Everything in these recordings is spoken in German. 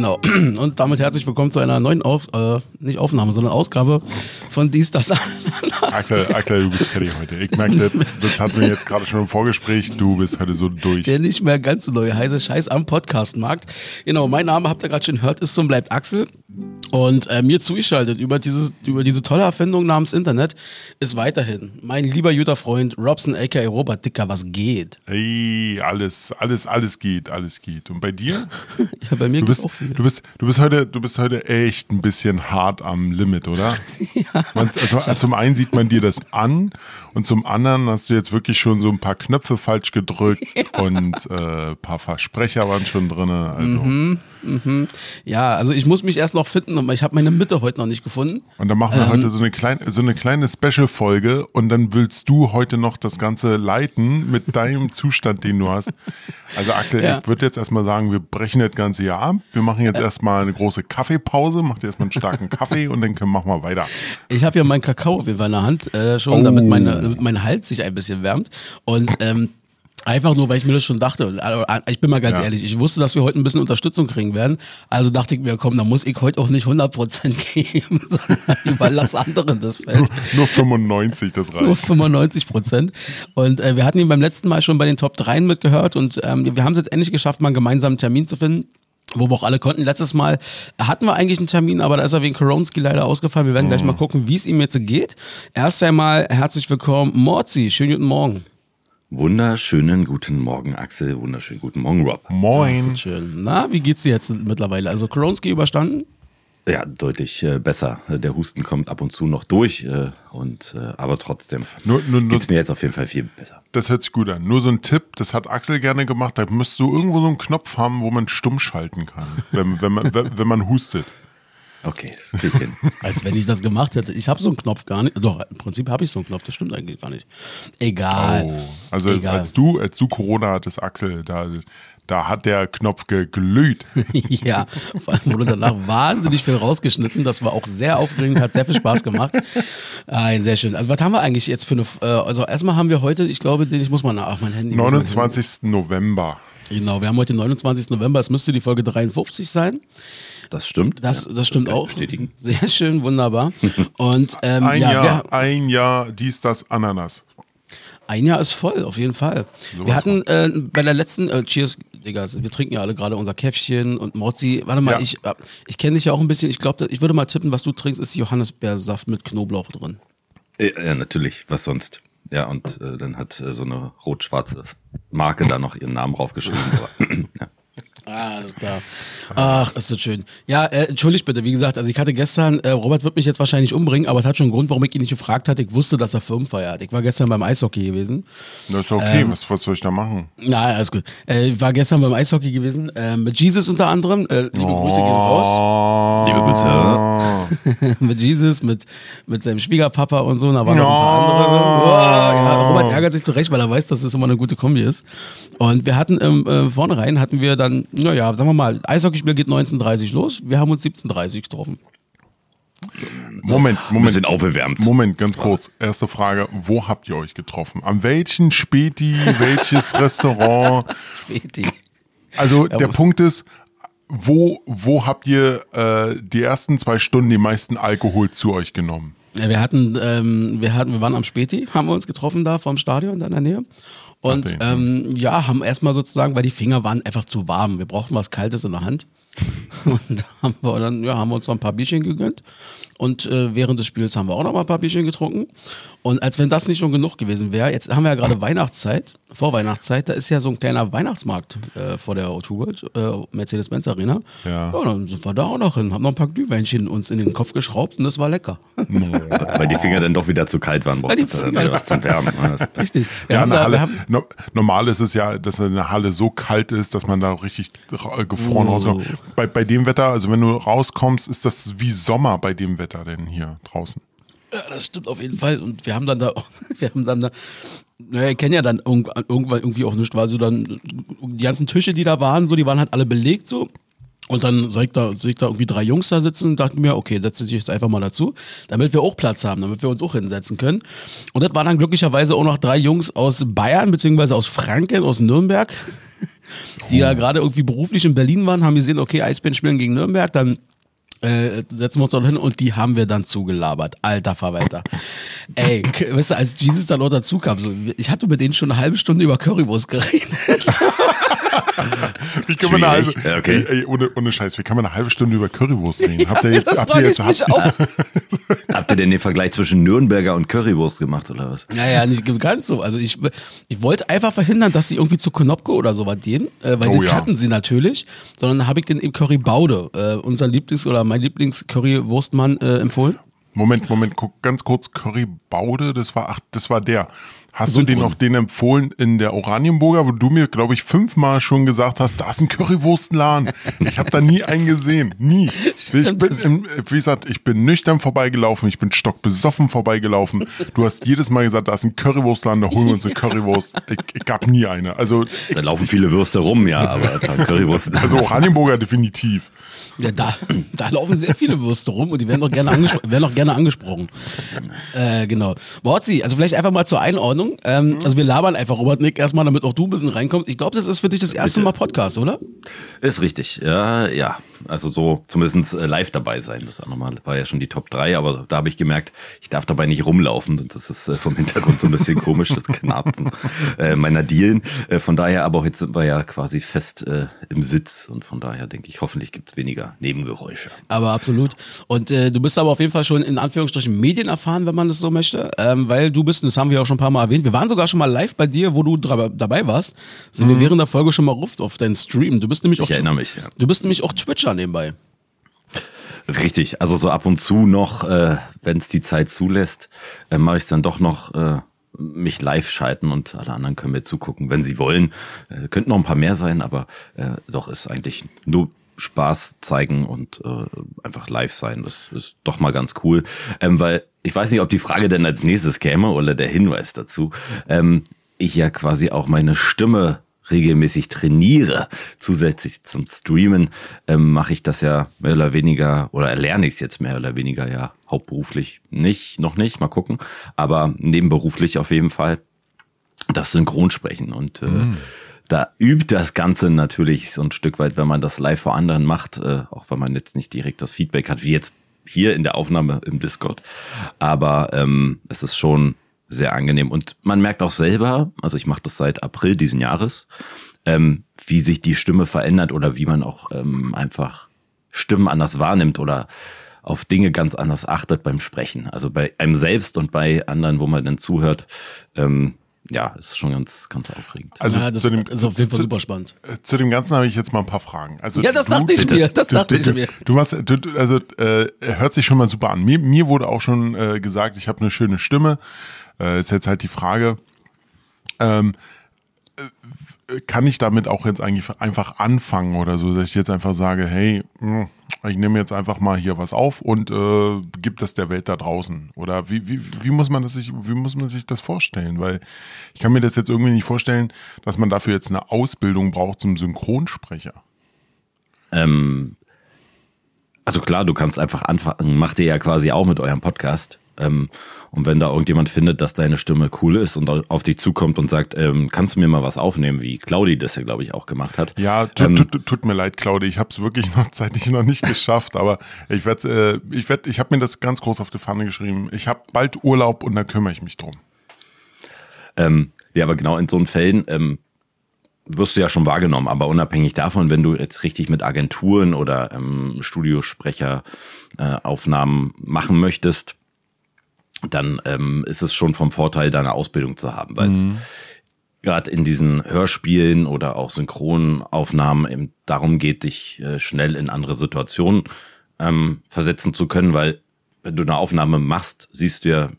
Genau. Und damit herzlich willkommen zu einer neuen Auf, äh, nicht Aufnahme, sondern Ausgabe von Dies, das, Axel, Axel, du bist fertig heute. Ich merke, das, das hatten wir jetzt gerade schon im Vorgespräch. Du bist heute so durch. Der nicht mehr ganz so neue heiße Scheiß am Podcastmarkt. Genau, mein Name, habt ihr gerade schon gehört, ist und bleibt Axel. Und äh, mir zugeschaltet über, dieses, über diese tolle Erfindung namens Internet ist weiterhin mein lieber guter Freund Robson, aka Robert Dicker, was geht? Hey, alles, alles, alles geht, alles geht. Und bei dir? ja, bei mir du bist, auch viel. Du bist, du bist heute, du bist heute echt ein bisschen hart am Limit, oder? ja. Man, also, zum einen sieht man dir das an und zum anderen hast du jetzt wirklich schon so ein paar Knöpfe falsch gedrückt ja. und äh, ein paar Versprecher waren schon drin. Also. Mhm. Mhm. Ja, also ich muss mich erst noch finden, aber ich habe meine Mitte heute noch nicht gefunden. Und dann machen wir ähm, heute so eine, klein, so eine kleine Special-Folge und dann willst du heute noch das Ganze leiten mit deinem Zustand, den du hast. Also Axel, ja. ich würde jetzt erstmal sagen, wir brechen das Ganze hier ab. Wir machen jetzt ja. erstmal eine große Kaffeepause, mach dir erstmal einen starken Kaffee und dann können, machen wir weiter. Ich habe ja meinen Kakao auf jeden Fall in der Hand äh, schon, oh. damit, meine, damit mein Hals sich ein bisschen wärmt. Und ähm, Einfach nur, weil ich mir das schon dachte. Also, ich bin mal ganz ja. ehrlich, ich wusste, dass wir heute ein bisschen Unterstützung kriegen werden. Also dachte ich mir, komm, da muss ich heute auch nicht 100% geben, sondern überlass anderen das Feld. Nur, nur 95, das reicht. Nur 95%. Und äh, wir hatten ihn beim letzten Mal schon bei den Top 3 mitgehört und ähm, wir haben es jetzt endlich geschafft, mal einen gemeinsamen Termin zu finden wo wir auch alle konnten. Letztes Mal hatten wir eigentlich einen Termin, aber da ist er wegen Koronski leider ausgefallen. Wir werden gleich mal gucken, wie es ihm jetzt geht. Erst einmal herzlich willkommen, Morzi. Schönen guten Morgen. Wunderschönen guten Morgen, Axel. Wunderschönen guten Morgen, Rob. Moin. schön. Na, wie geht's dir jetzt mittlerweile? Also Koronski überstanden? Ja, deutlich äh, besser. Der Husten kommt ab und zu noch durch, äh, und äh, aber trotzdem nur, nur, geht's mir jetzt auf jeden Fall viel besser. Das hört sich gut an. Nur so ein Tipp, das hat Axel gerne gemacht. Da müsstest du irgendwo so einen Knopf haben, wo man stumm schalten kann, wenn, wenn, man, wenn man hustet. Okay, das kriegt hin. Als wenn ich das gemacht hätte. Ich habe so einen Knopf gar nicht. Doch, im Prinzip habe ich so einen Knopf, das stimmt eigentlich gar nicht. Egal. Oh. Also Egal. als du, als du Corona hattest, Axel, da, da hat der Knopf geglüht. ja, vor allem wurde danach wahnsinnig viel rausgeschnitten. Das war auch sehr aufregend, hat sehr viel Spaß gemacht. Ein sehr schön. Also was haben wir eigentlich jetzt für eine, äh, also erstmal haben wir heute, ich glaube, den, ich muss mal nach, mein Handy. 29. November. Genau, wir haben heute den 29. November, es müsste die Folge 53 sein. Das stimmt. Das, das stimmt das auch. Bestätigen. Sehr schön, wunderbar. Und, ähm, ein, ja, Jahr, ein Jahr, dies, das, Ananas. Ein Jahr ist voll, auf jeden Fall. So wir hatten äh, bei der letzten, äh, Cheers, Digga, wir trinken ja alle gerade unser Käffchen und Mozzi. Warte mal, ja. ich, äh, ich kenne dich ja auch ein bisschen. Ich glaube, ich würde mal tippen, was du trinkst, ist Johannisbeersaft mit Knoblauch drin. Ja, natürlich, was sonst. Ja, und äh, dann hat äh, so eine rot-schwarze Marke da noch ihren Namen draufgeschrieben. ja. Ah, alles klar. Ach, ist das schön. Ja, äh, entschuldigt bitte, wie gesagt, also ich hatte gestern, äh, Robert wird mich jetzt wahrscheinlich umbringen, aber es hat schon einen Grund, warum ich ihn nicht gefragt hatte. Ich wusste, dass er Firmenfeier hat. Ich war gestern beim Eishockey gewesen. Das ist okay, ähm, was, was soll ich da machen? Na, alles gut. Äh, ich war gestern beim Eishockey gewesen, äh, mit Jesus unter anderem. Äh, liebe oh. Grüße gehen raus. Liebe Grüße. mit Jesus, mit, mit seinem Schwiegerpapa und so, da waren noch ein paar andere. Oh, ja, Robert ärgert sich zurecht, weil er weiß, dass es das immer eine gute Kombi ist. Und wir hatten ähm, äh, vorne rein, hatten wir dann naja, sagen wir mal, Eishockeyspiel geht 19.30 los. Wir haben uns 17.30 getroffen. Moment, Moment. sind aufgewärmt. Moment, ganz kurz. Erste Frage. Wo habt ihr euch getroffen? An welchen Späti, welches Restaurant? Späti. Also der Punkt ist, wo, wo habt ihr äh, die ersten zwei Stunden die meisten Alkohol zu euch genommen? Ja, wir hatten, ähm, wir hatten, wir waren am Späti, haben wir uns getroffen da vom Stadion da in der Nähe. Und ähm, ja, haben erstmal sozusagen, weil die Finger waren einfach zu warm. Wir brauchten was Kaltes in der Hand. Und haben wir dann, ja, haben wir uns noch ein paar Bierchen gegönnt. Und äh, während des Spiels haben wir auch noch mal ein paar Bierchen getrunken. Und als wenn das nicht schon genug gewesen wäre, jetzt haben wir ja gerade Weihnachtszeit, Vorweihnachtszeit, da ist ja so ein kleiner Weihnachtsmarkt äh, vor der O2 World, äh, Mercedes-Benz Arena. Ja. ja. dann sind wir da auch noch hin, haben noch ein paar Glühweinchen uns in den Kopf geschraubt und das war lecker. Weil die Finger dann doch wieder zu kalt waren, braucht dann wieder was zum Wärmen. Richtig. Ja, in der Halle, no, normal ist es ja, dass eine Halle so kalt ist, dass man da richtig gefroren oh. rauskommt. Bei, bei dem Wetter, also wenn du rauskommst, ist das wie Sommer bei dem Wetter denn hier draußen. Ja, das stimmt auf jeden Fall. Und wir haben dann da, wir haben dann da, naja, ich kenne ja dann irgendwann irgendwie auch nicht, weil so dann, die ganzen Tische, die da waren, so, die waren halt alle belegt so. Und dann sehe ich, da, ich da irgendwie drei Jungs da sitzen und dachte mir, okay, setze dich jetzt einfach mal dazu, damit wir auch Platz haben, damit wir uns auch hinsetzen können. Und das waren dann glücklicherweise auch noch drei Jungs aus Bayern, beziehungsweise aus Franken, aus Nürnberg, die ja gerade irgendwie beruflich in Berlin waren, haben gesehen, okay, Eisbären spielen gegen Nürnberg, dann äh, setzen wir uns dort hin und die haben wir dann zugelabert. Alter Verwalter. Ey, weißt du, als Jesus dann auch dazu kam, so, ich hatte mit denen schon eine halbe Stunde über Currywurst geredet. Wie kann man eine halbe, okay. ey, ey, ohne, ohne Scheiß, wie kann man eine halbe Stunde über Currywurst reden? Habt ihr jetzt, habt ihr jetzt, habt, habt ihr denn den Vergleich zwischen Nürnberger und Currywurst gemacht oder was? Naja, nicht ganz so. Also ich, ich wollte einfach verhindern, dass sie irgendwie zu Knopke oder sowas gehen, äh, weil oh, die ja. kannten sie natürlich, sondern habe ich den im Curry Baude, äh, unser Lieblings- oder mein Lieblings-Currywurstmann äh, empfohlen. Moment, Moment, guck ganz kurz, Curry Baude, das war, ach, das war der. Hast du den noch den empfohlen in der Oranienburger, wo du mir, glaube ich, fünfmal schon gesagt hast, da ist ein Currywurstladen. Ich habe da nie einen gesehen. Nie. Ich bin, im, wie gesagt, ich bin nüchtern vorbeigelaufen, ich bin stockbesoffen vorbeigelaufen. Du hast jedes Mal gesagt, da ist ein Currywurstladen, da holen wir uns eine Currywurst. Ich, ich gab nie eine. Also, da laufen viele Würste rum, ja, aber Currywurst. Also Oranienburger definitiv. Ja, da, da laufen sehr viele Würste rum und die werden auch gerne, angespro werden auch gerne angesprochen. Äh, genau. Morzi, also vielleicht einfach mal zur Einordnung. Ähm, mhm. Also wir labern einfach, Robert Nick, erstmal, damit auch du ein bisschen reinkommst. Ich glaube, das ist für dich das erste. Mal Podcast, oder? Ist richtig, ja, ja. Also so zumindest äh, live dabei sein. Das nochmal war ja schon die Top 3, aber da habe ich gemerkt, ich darf dabei nicht rumlaufen. Und das ist äh, vom Hintergrund so ein bisschen komisch, das Knarzen äh, meiner Dielen. Von daher, aber heute sind wir ja quasi fest im Sitz und von daher denke ich, hoffentlich gibt's weniger Nebengeräusche. Aber absolut. Und äh, du bist aber auf jeden Fall schon in Anführungsstrichen Medien erfahren, wenn man das so möchte, ähm, weil du bist, und das haben wir auch schon ein paar Mal erwähnt, wir waren sogar schon mal live bei dir, wo du dabei warst, sind mhm. wir während der Folge schon mal ruft auf deinen Stream. Du bist nämlich auch, ich erinnere mich, ja. du bist nämlich auch Twitcher nebenbei. Richtig, also so ab und zu noch, äh, wenn es die Zeit zulässt, äh, mache ich dann doch noch äh, mich live schalten und alle anderen können mir zugucken, wenn sie wollen. Äh, könnten noch ein paar mehr sein, aber äh, doch ist eigentlich nur Spaß zeigen und äh, einfach live sein. Das ist doch mal ganz cool. Ähm, weil ich weiß nicht, ob die Frage denn als nächstes käme oder der Hinweis dazu. Ähm, ich ja quasi auch meine Stimme regelmäßig trainiere, zusätzlich zum Streamen, ähm, mache ich das ja mehr oder weniger oder erlerne ich es jetzt mehr oder weniger ja hauptberuflich nicht, noch nicht, mal gucken, aber nebenberuflich auf jeden Fall das Synchronsprechen und äh, mm da übt das Ganze natürlich so ein Stück weit, wenn man das live vor anderen macht, äh, auch wenn man jetzt nicht direkt das Feedback hat, wie jetzt hier in der Aufnahme im Discord. Aber ähm, es ist schon sehr angenehm. Und man merkt auch selber, also ich mache das seit April diesen Jahres, ähm, wie sich die Stimme verändert oder wie man auch ähm, einfach Stimmen anders wahrnimmt oder auf Dinge ganz anders achtet beim Sprechen. Also bei einem selbst und bei anderen, wo man dann zuhört, ähm, ja, ist schon ganz, ganz aufregend. Also ja, das dem, ist auf jeden Fall zu, super spannend. Äh, zu dem Ganzen habe ich jetzt mal ein paar Fragen. Also ja, das du, dachte ich bitte. mir. Das du, dachte du, ich mir. Du machst, du, also äh, hört sich schon mal super an. Mir, mir wurde auch schon äh, gesagt, ich habe eine schöne Stimme. Äh, ist jetzt halt die Frage. Ähm, äh, kann ich damit auch jetzt eigentlich einfach anfangen oder so, dass ich jetzt einfach sage, hey, mh, hm, ich nehme jetzt einfach mal hier was auf und äh, gebe das der Welt da draußen. Oder wie, wie, wie, muss man das sich, wie muss man sich das vorstellen? Weil ich kann mir das jetzt irgendwie nicht vorstellen, dass man dafür jetzt eine Ausbildung braucht zum Synchronsprecher. Ähm, also klar, du kannst einfach anfangen, macht ihr ja quasi auch mit eurem Podcast. Ähm, und wenn da irgendjemand findet, dass deine Stimme cool ist und auf dich zukommt und sagt, ähm, kannst du mir mal was aufnehmen, wie Claudi das ja, glaube ich, auch gemacht hat. Ja, tut, ähm, tut, tut mir leid, Claudi, ich habe es wirklich noch zeitlich noch nicht geschafft, aber ich werde, äh, ich werde, ich habe mir das ganz groß auf die Pfanne geschrieben. Ich habe bald Urlaub und da kümmere ich mich drum. Ähm, ja, aber genau in so Fällen ähm, wirst du ja schon wahrgenommen, aber unabhängig davon, wenn du jetzt richtig mit Agenturen oder ähm, Studiosprecher äh, Aufnahmen machen möchtest, dann ähm, ist es schon vom Vorteil, da eine Ausbildung zu haben, weil es mhm. gerade in diesen Hörspielen oder auch Synchronaufnahmen eben darum geht, dich äh, schnell in andere Situationen ähm, versetzen zu können, weil wenn du eine Aufnahme machst, siehst du ja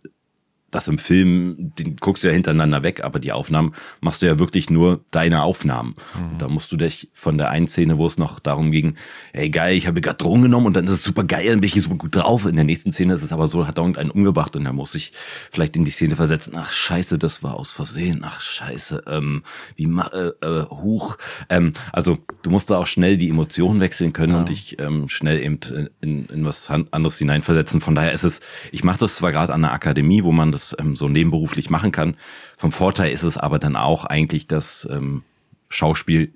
das im Film, den guckst du ja hintereinander weg, aber die Aufnahmen machst du ja wirklich nur deine Aufnahmen. Mhm. Da musst du dich von der einen Szene, wo es noch darum ging, ey geil, ich habe gerade Drogen genommen und dann ist es super geil, dann bin ich hier super gut drauf. In der nächsten Szene ist es aber so, hat irgendeinen umgebracht und er muss sich vielleicht in die Szene versetzen. Ach scheiße, das war aus Versehen. Ach scheiße, ähm, wie ma äh, äh, huch. Ähm, also du musst da auch schnell die Emotionen wechseln können ja. und dich ähm, schnell eben in, in was anderes hineinversetzen. Von daher ist es, ich mache das zwar gerade an der Akademie, wo man das das ähm, so nebenberuflich machen kann. Vom Vorteil ist es aber dann auch eigentlich das ähm, Schauspiel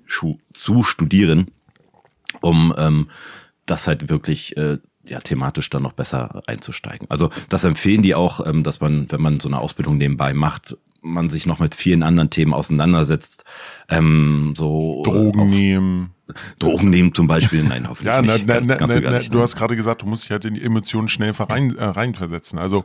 zu studieren, um ähm, das halt wirklich äh, ja, thematisch dann noch besser einzusteigen. Also das empfehlen die auch, ähm, dass man, wenn man so eine Ausbildung nebenbei macht, man sich noch mit vielen anderen Themen auseinandersetzt. Ähm, so Drogen nehmen. Drogen nehmen zum Beispiel, nein, hoffentlich ja, nicht. Na, na, na, na, du hast gerade gesagt, du musst dich halt in die Emotionen schnell rein, äh, reinversetzen. Also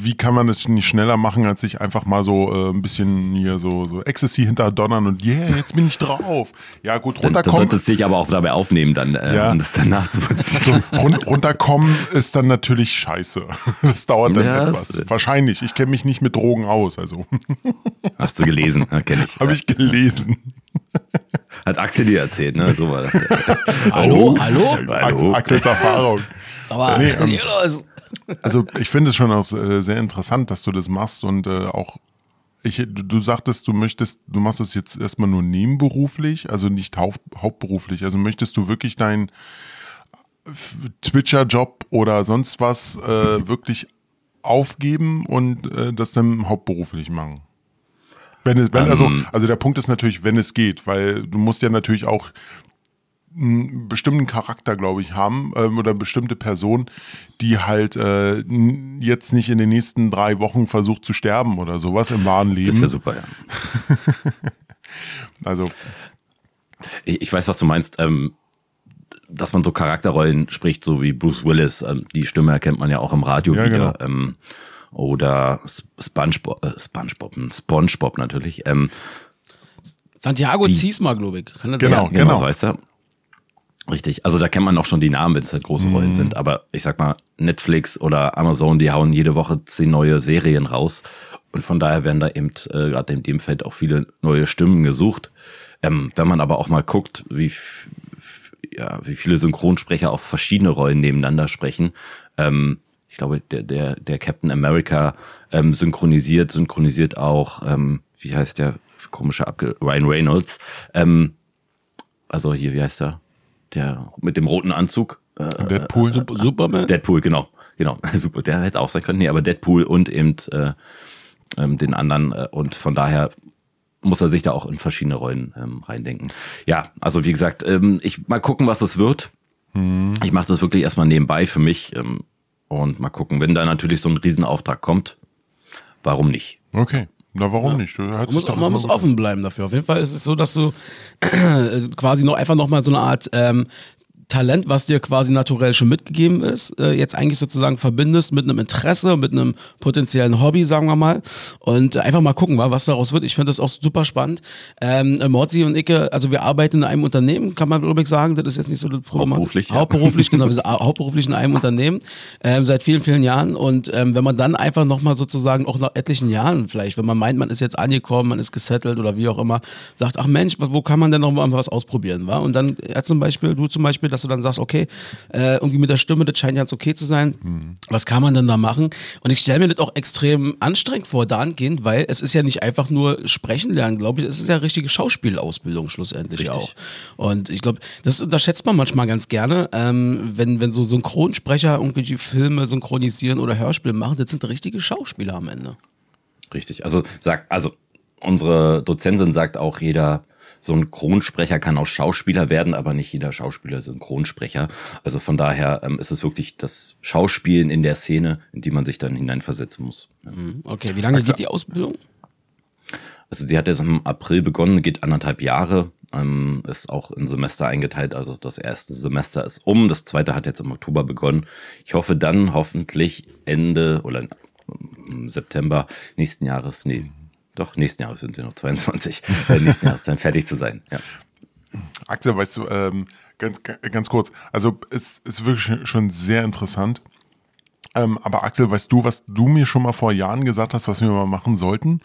wie kann man das nicht schneller machen, als sich einfach mal so äh, ein bisschen hier so, so Ecstasy hinter donnern und yeah, jetzt bin ich drauf. Ja gut, runterkommen. Dann, dann solltest du dich aber auch dabei aufnehmen, dann äh, ja. um das dann nachzuvollziehen. So, run runterkommen ist dann natürlich scheiße. Das dauert dann ja, etwas. Wahrscheinlich. Ich kenne mich nicht mit Drogen aus. Also. Hast du gelesen? Ja, Kenne ich. Habe ich gelesen. Hat Axel dir erzählt, ne? So war das. Hallo, hallo? hallo? Axels Erfahrung. Aber nee, ähm, also ich finde es schon auch äh, sehr interessant, dass du das machst und äh, auch ich, du, du sagtest, du möchtest, du machst es jetzt erstmal nur nebenberuflich, also nicht haupt, hauptberuflich. Also möchtest du wirklich deinen Twitcher-Job oder sonst was äh, wirklich aufgeben und äh, das dann hauptberuflich machen? Wenn es, wenn, also, ähm. also der Punkt ist natürlich, wenn es geht, weil du musst ja natürlich auch einen bestimmten Charakter, glaube ich, haben ähm, oder bestimmte Person, die halt äh, jetzt nicht in den nächsten drei Wochen versucht zu sterben oder sowas im wahren Leben. Das wäre super, ja. also. Ich, ich, weiß, was du meinst. Ähm, dass man so Charakterrollen spricht, so wie Bruce Willis. Ähm, die Stimme erkennt man ja auch im Radio ja, wieder. Genau. Oder SpongeBob, äh, SpongeBob, SpongeBob natürlich. Ähm, Santiago Ziesma, glaube ich. Kann das genau, sein? genau. genau. So heißt er. Richtig. Also da kennt man auch schon die Namen, wenn es halt große Rollen mhm. sind. Aber ich sag mal, Netflix oder Amazon, die hauen jede Woche zehn neue Serien raus. Und von daher werden da eben äh, gerade in dem Feld auch viele neue Stimmen gesucht. Ähm, wenn man aber auch mal guckt, wie, ja, wie viele Synchronsprecher auch verschiedene Rollen nebeneinander sprechen, ähm, ich glaube, der, der, der Captain America ähm, synchronisiert, synchronisiert auch, ähm, wie heißt der komische Abge Ryan Reynolds. Ähm, also hier, wie heißt der? Der mit dem roten Anzug. Äh, Deadpool. Äh, Superman? Deadpool, genau. Genau. Super, der hätte auch sein können. Nee, aber Deadpool und eben äh, ähm, den anderen. Äh, und von daher muss er sich da auch in verschiedene Rollen ähm, reindenken. Ja, also wie gesagt, ähm, ich mal gucken, was es wird. Hm. Ich mache das wirklich erstmal nebenbei für mich. Ähm, und mal gucken, wenn da natürlich so ein Riesenauftrag kommt, warum nicht? Okay. Na, warum ja. nicht? Man muss, man muss offen bleiben dafür. Auf jeden Fall ist es so, dass du quasi noch einfach nochmal so eine Art ähm, Talent, was dir quasi naturell schon mitgegeben ist, äh, jetzt eigentlich sozusagen verbindest mit einem Interesse, mit einem potenziellen Hobby, sagen wir mal. Und einfach mal gucken, was daraus wird. Ich finde das auch super spannend. Ähm, Morzi und Icke, also wir arbeiten in einem Unternehmen, kann man glaube ich sagen, das ist jetzt nicht so das Problem. Hauptberuflich. Ja. Hauptberuflich, genau. Wir sind hauptberuflich in einem Unternehmen ähm, seit vielen, vielen Jahren. Und ähm, wenn man dann einfach nochmal sozusagen auch nach etlichen Jahren vielleicht, wenn man meint, man ist jetzt angekommen, man ist gesettelt oder wie auch immer, sagt, ach Mensch, wo kann man denn noch mal was ausprobieren, wa? Und dann, er zum Beispiel, du zum Beispiel, dass du dann sagst, okay, äh, irgendwie mit der Stimme, das scheint ganz okay zu sein. Mhm. Was kann man denn da machen? Und ich stelle mir das auch extrem anstrengend vor, dahingehend, weil es ist ja nicht einfach nur sprechen lernen, glaube ich, es ist ja richtige Schauspielausbildung schlussendlich Richtig. auch. Und ich glaube, das unterschätzt man manchmal ganz gerne, ähm, wenn, wenn so Synchronsprecher irgendwelche Filme synchronisieren oder Hörspiele machen, das sind richtige Schauspieler am Ende. Richtig. Also sag, also unsere Dozentin sagt auch, jeder Synchronsprecher kann auch Schauspieler werden, aber nicht jeder Schauspieler Synchronsprecher. Also von daher ähm, ist es wirklich das Schauspielen in der Szene, in die man sich dann hineinversetzen muss. Ja. Mhm. Okay, wie lange geht die Ausbildung? Also sie hat jetzt im April begonnen, geht anderthalb Jahre, ähm, ist auch in Semester eingeteilt. Also das erste Semester ist um, das zweite hat jetzt im Oktober begonnen. Ich hoffe dann hoffentlich Ende oder im September nächsten Jahres, nee, doch, nächsten Jahres sind wir noch 22. äh, nächsten Jahres dann fertig zu sein. Ja. Axel, weißt du, ähm, ganz, ganz kurz, also es ist wirklich schon sehr interessant. Ähm, aber Axel, weißt du, was du mir schon mal vor Jahren gesagt hast, was wir mal machen sollten?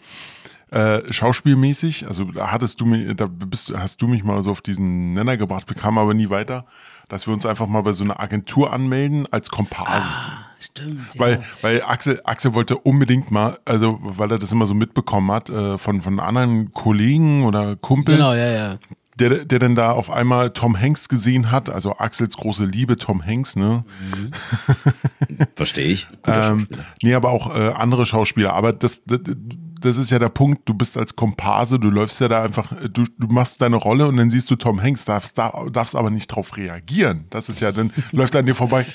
Äh, schauspielmäßig, also da hattest du mir, da bist, hast du mich mal so auf diesen Nenner gebracht, bekam aber nie weiter, dass wir uns einfach mal bei so einer Agentur anmelden als Komparsen. Ah, stimmt. Weil, ja. weil Axel, Axel wollte unbedingt mal, also weil er das immer so mitbekommen hat, äh, von, von anderen Kollegen oder Kumpeln. Genau, ja, ja der, der dann da auf einmal Tom Hanks gesehen hat, also Axels große Liebe, Tom Hanks, ne? Mhm. Verstehe ich. ähm, nee, aber auch äh, andere Schauspieler. Aber das, das, das ist ja der Punkt, du bist als Komparse, du läufst ja da einfach, du, du machst deine Rolle und dann siehst du Tom Hanks, darfst, darfst aber nicht drauf reagieren. Das ist ja, dann läuft er an dir vorbei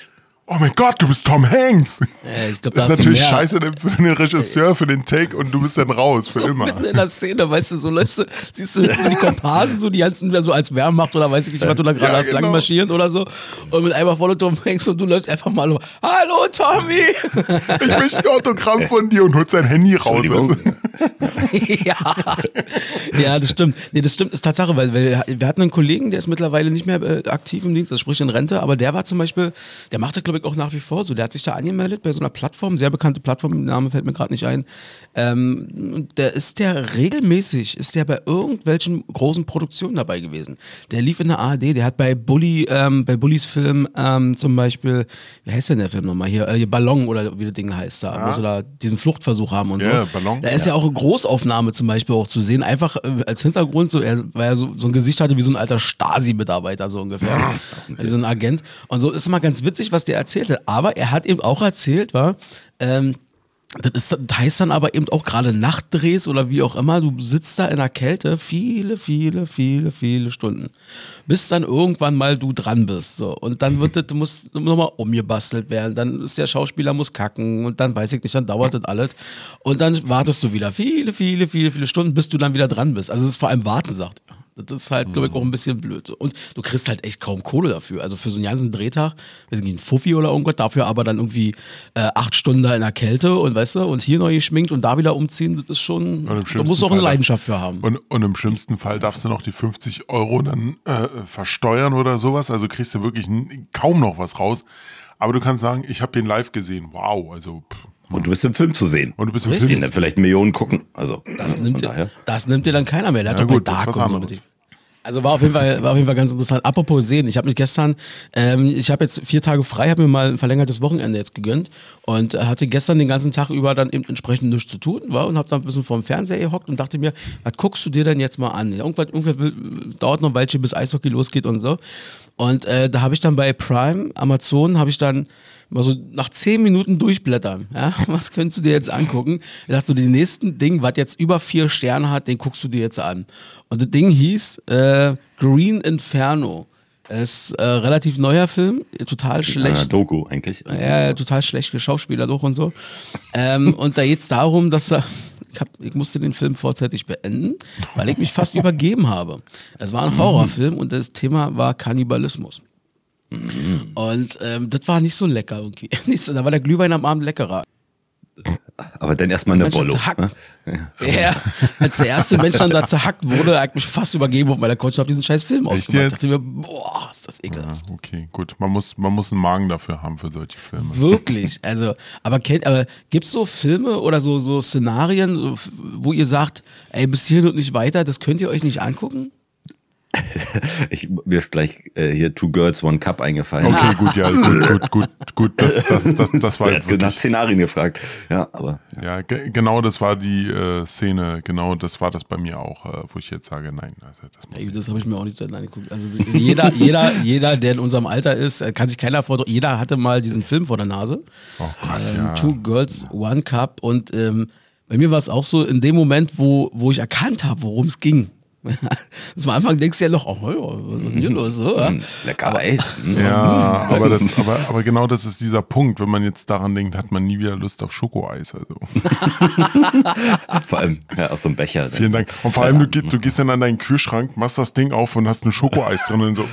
oh mein Gott, du bist Tom Hanks. Ja, glaub, das ist natürlich scheiße für den Regisseur, für den Take und du bist dann raus für so immer. Mitten in der Szene, weißt du, so läufst du, siehst du die Komparsen, so die ganzen, so als Wehrmacht oder weiß ich nicht, was du da gerade ja, hast, genau. lang marschieren oder so. Und mit einmal voller Tom Hanks und du läufst einfach mal, hallo Tommy. Ich möchte ein Autogramm von dir und holst dein Handy raus. ja. ja, das stimmt. Nee, das stimmt, ist Tatsache, weil, weil wir hatten einen Kollegen, der ist mittlerweile nicht mehr äh, aktiv im Dienst, also sprich in Rente, aber der war zum Beispiel, der machte, glaube ich, auch nach wie vor so. Der hat sich da angemeldet bei so einer Plattform, sehr bekannte Plattform, der Name fällt mir gerade nicht ein. Ähm, der ist der regelmäßig, ist der bei irgendwelchen großen Produktionen dabei gewesen. Der lief in der ARD, der hat bei Bully, ähm, bei Bullys Film ähm, zum Beispiel, wie heißt denn der Film nochmal hier, äh, Ballon oder wie das Ding heißt da, ja. wo sie da diesen Fluchtversuch haben und yeah, so. Ballon. Da ist ja. ja auch eine Großaufnahme zum Beispiel auch zu sehen, einfach äh, als Hintergrund, so, er, weil er so, so ein Gesicht hatte wie so ein alter Stasi-Mitarbeiter, so ungefähr. Okay. Wie so ein Agent. Und so ist immer ganz witzig, was der erzählte. Aber er hat eben auch erzählt, war, ähm, das, ist, das heißt dann aber eben auch gerade Nachtdrehs oder wie auch immer, du sitzt da in der Kälte viele, viele, viele, viele Stunden. Bis dann irgendwann mal du dran bist. So. Und dann wird das, muss nochmal umgebastelt werden. Dann ist der Schauspieler muss kacken und dann weiß ich nicht, dann dauert das alles. Und dann wartest du wieder viele, viele, viele, viele Stunden, bis du dann wieder dran bist. Also es ist vor allem Warten, sagt er. Das ist halt, glaube ich, auch ein bisschen blöd. Und du kriegst halt echt kaum Kohle dafür. Also für so einen ganzen Drehtag, wir sind ein Fuffi oder irgendwas, dafür aber dann irgendwie äh, acht Stunden da in der Kälte und weißt du, und hier neu geschminkt und da wieder umziehen, das ist schon, da musst du auch eine Leidenschaft für haben. Und, und, im schlimmsten Fall darfst du noch die 50 Euro dann äh, versteuern oder sowas. Also kriegst du wirklich kaum noch was raus. Aber du kannst sagen, ich habe den live gesehen. Wow, also. Pff. Und du bist im Film zu sehen. Und du bist im Film. Den dann vielleicht Millionen gucken. Also, das, nimmt dir, das nimmt dir dann keiner mehr. Der hat ja, doch gut, bei Dark und so mit also war auf jeden Fall, war auf jeden Fall ganz interessant. Apropos sehen, ich habe mich gestern, ähm, ich habe jetzt vier Tage frei, habe mir mal ein verlängertes Wochenende jetzt gegönnt und hatte gestern den ganzen Tag über dann eben entsprechend nichts zu tun war und habe dann ein bisschen vor dem Fernseher gehockt und dachte mir, was guckst du dir denn jetzt mal an? Irgendwann, irgendwann dauert noch ein Weilchen, bis Eishockey losgeht und so. Und äh, da habe ich dann bei Prime, Amazon, habe ich dann mal so nach zehn Minuten durchblättern. Ja? Was könntest du dir jetzt angucken? Ich dachte so, die nächsten Ding, was jetzt über vier Sterne hat, den guckst du dir jetzt an. Und das Ding hieß äh, Green Inferno. Es ist äh, relativ neuer Film, total schlecht. Äh, Doku eigentlich. Ja, total schlecht Schauspieler durch und so. Ähm, und da geht es darum, dass er, ich, hab, ich musste den Film vorzeitig beenden, weil ich mich fast übergeben habe. Es war ein Horrorfilm und das Thema war Kannibalismus. Mhm. Und ähm, das war nicht so lecker irgendwie. da war der Glühwein am Abend leckerer. Aber dann erstmal eine Bollo. Ne? Ja, als der erste Mensch dann da zerhackt wurde, hat mich fast übergeben auf meiner Couch und habe diesen scheiß Film Echt ausgemacht. Dachte mir, boah, ist das ekelhaft. Ja, okay, gut. Man muss, man muss einen Magen dafür haben für solche Filme. Wirklich. Also, aber kennt, aber gibt's so Filme oder so, so Szenarien, wo ihr sagt, ey, bis hierhin und nicht weiter, das könnt ihr euch nicht angucken? ich, mir ist gleich äh, hier Two Girls, One Cup eingefallen. Okay, gut, ja, gut, gut, gut, gut. Das, das, das, das war. Er hat nach Szenarien gefragt. Ja, aber. Ja, ja genau, das war die äh, Szene. Genau, das war das bei mir auch, äh, wo ich jetzt sage, nein. Also das, Ey, das habe ich mir auch nicht angeguckt. Also jeder, jeder, jeder, der in unserem Alter ist, äh, kann sich keiner vor. Jeder hatte mal diesen Film vor der Nase. Oh Gott, ähm, ja. Two Girls, One Cup und ähm, bei mir war es auch so in dem Moment, wo, wo ich erkannt habe, worum es ging. Am Anfang denkst du ja noch, oh, was ist denn hier los? So, ja? Lecker Eis. Ja, aber, das, aber, aber genau das ist dieser Punkt. Wenn man jetzt daran denkt, hat man nie wieder Lust auf Schokoeis. Also. vor allem ja, aus so einem Becher. Vielen Dank. Und vor allem, du, du gehst dann an deinen Kühlschrank, machst das Ding auf und hast ein Schokoeis drin und so.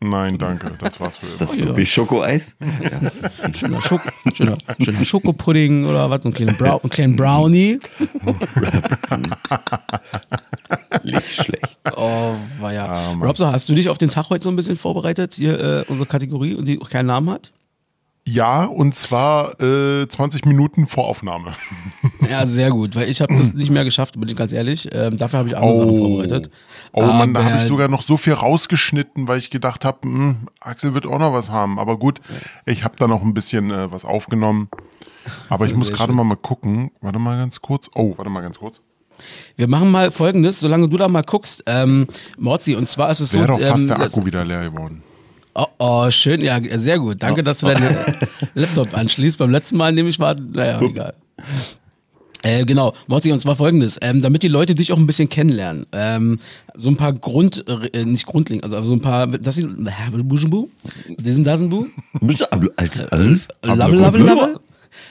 Nein, danke. Das war's für immer. Ist das wirklich Schokoeis? Ja. Ein schöner, schöner Schokopudding oder was? Ein kleiner, Brau ein kleiner Brownie. Nicht schlecht. Oh, war ja. Ah, Robso, hast du dich auf den Tag heute so ein bisschen vorbereitet, hier äh, unsere Kategorie und die auch keinen Namen hat? Ja, und zwar äh, 20 Minuten vor Aufnahme. Ja, sehr gut, weil ich habe das nicht mehr geschafft, bin ich ganz ehrlich. Ähm, dafür habe ich andere oh. Sachen vorbereitet. Oh Mann, da habe ich sogar noch so viel rausgeschnitten, weil ich gedacht habe, hm, Axel wird auch noch was haben. Aber gut, ich habe da noch ein bisschen äh, was aufgenommen. Aber ich muss gerade mal, mal gucken. Warte mal ganz kurz. Oh, warte mal ganz kurz. Wir machen mal folgendes, solange du da mal guckst, ähm, Morzi, und zwar ist es Wäre so. Wäre doch fast ähm, der Akku wieder leer geworden. Oh, oh, schön, ja, sehr gut. Danke, dass du deinen Laptop anschließt. Beim letzten Mal nämlich war, naja, egal. Äh, genau, Morzi, und zwar folgendes, ähm, damit die Leute dich auch ein bisschen kennenlernen. Ähm, so ein paar Grund, äh, nicht Grundlinge, also so ein paar, das sind, Buschenbu? Diesen Dasenbu? Alles? Labbel, labbel, labbel?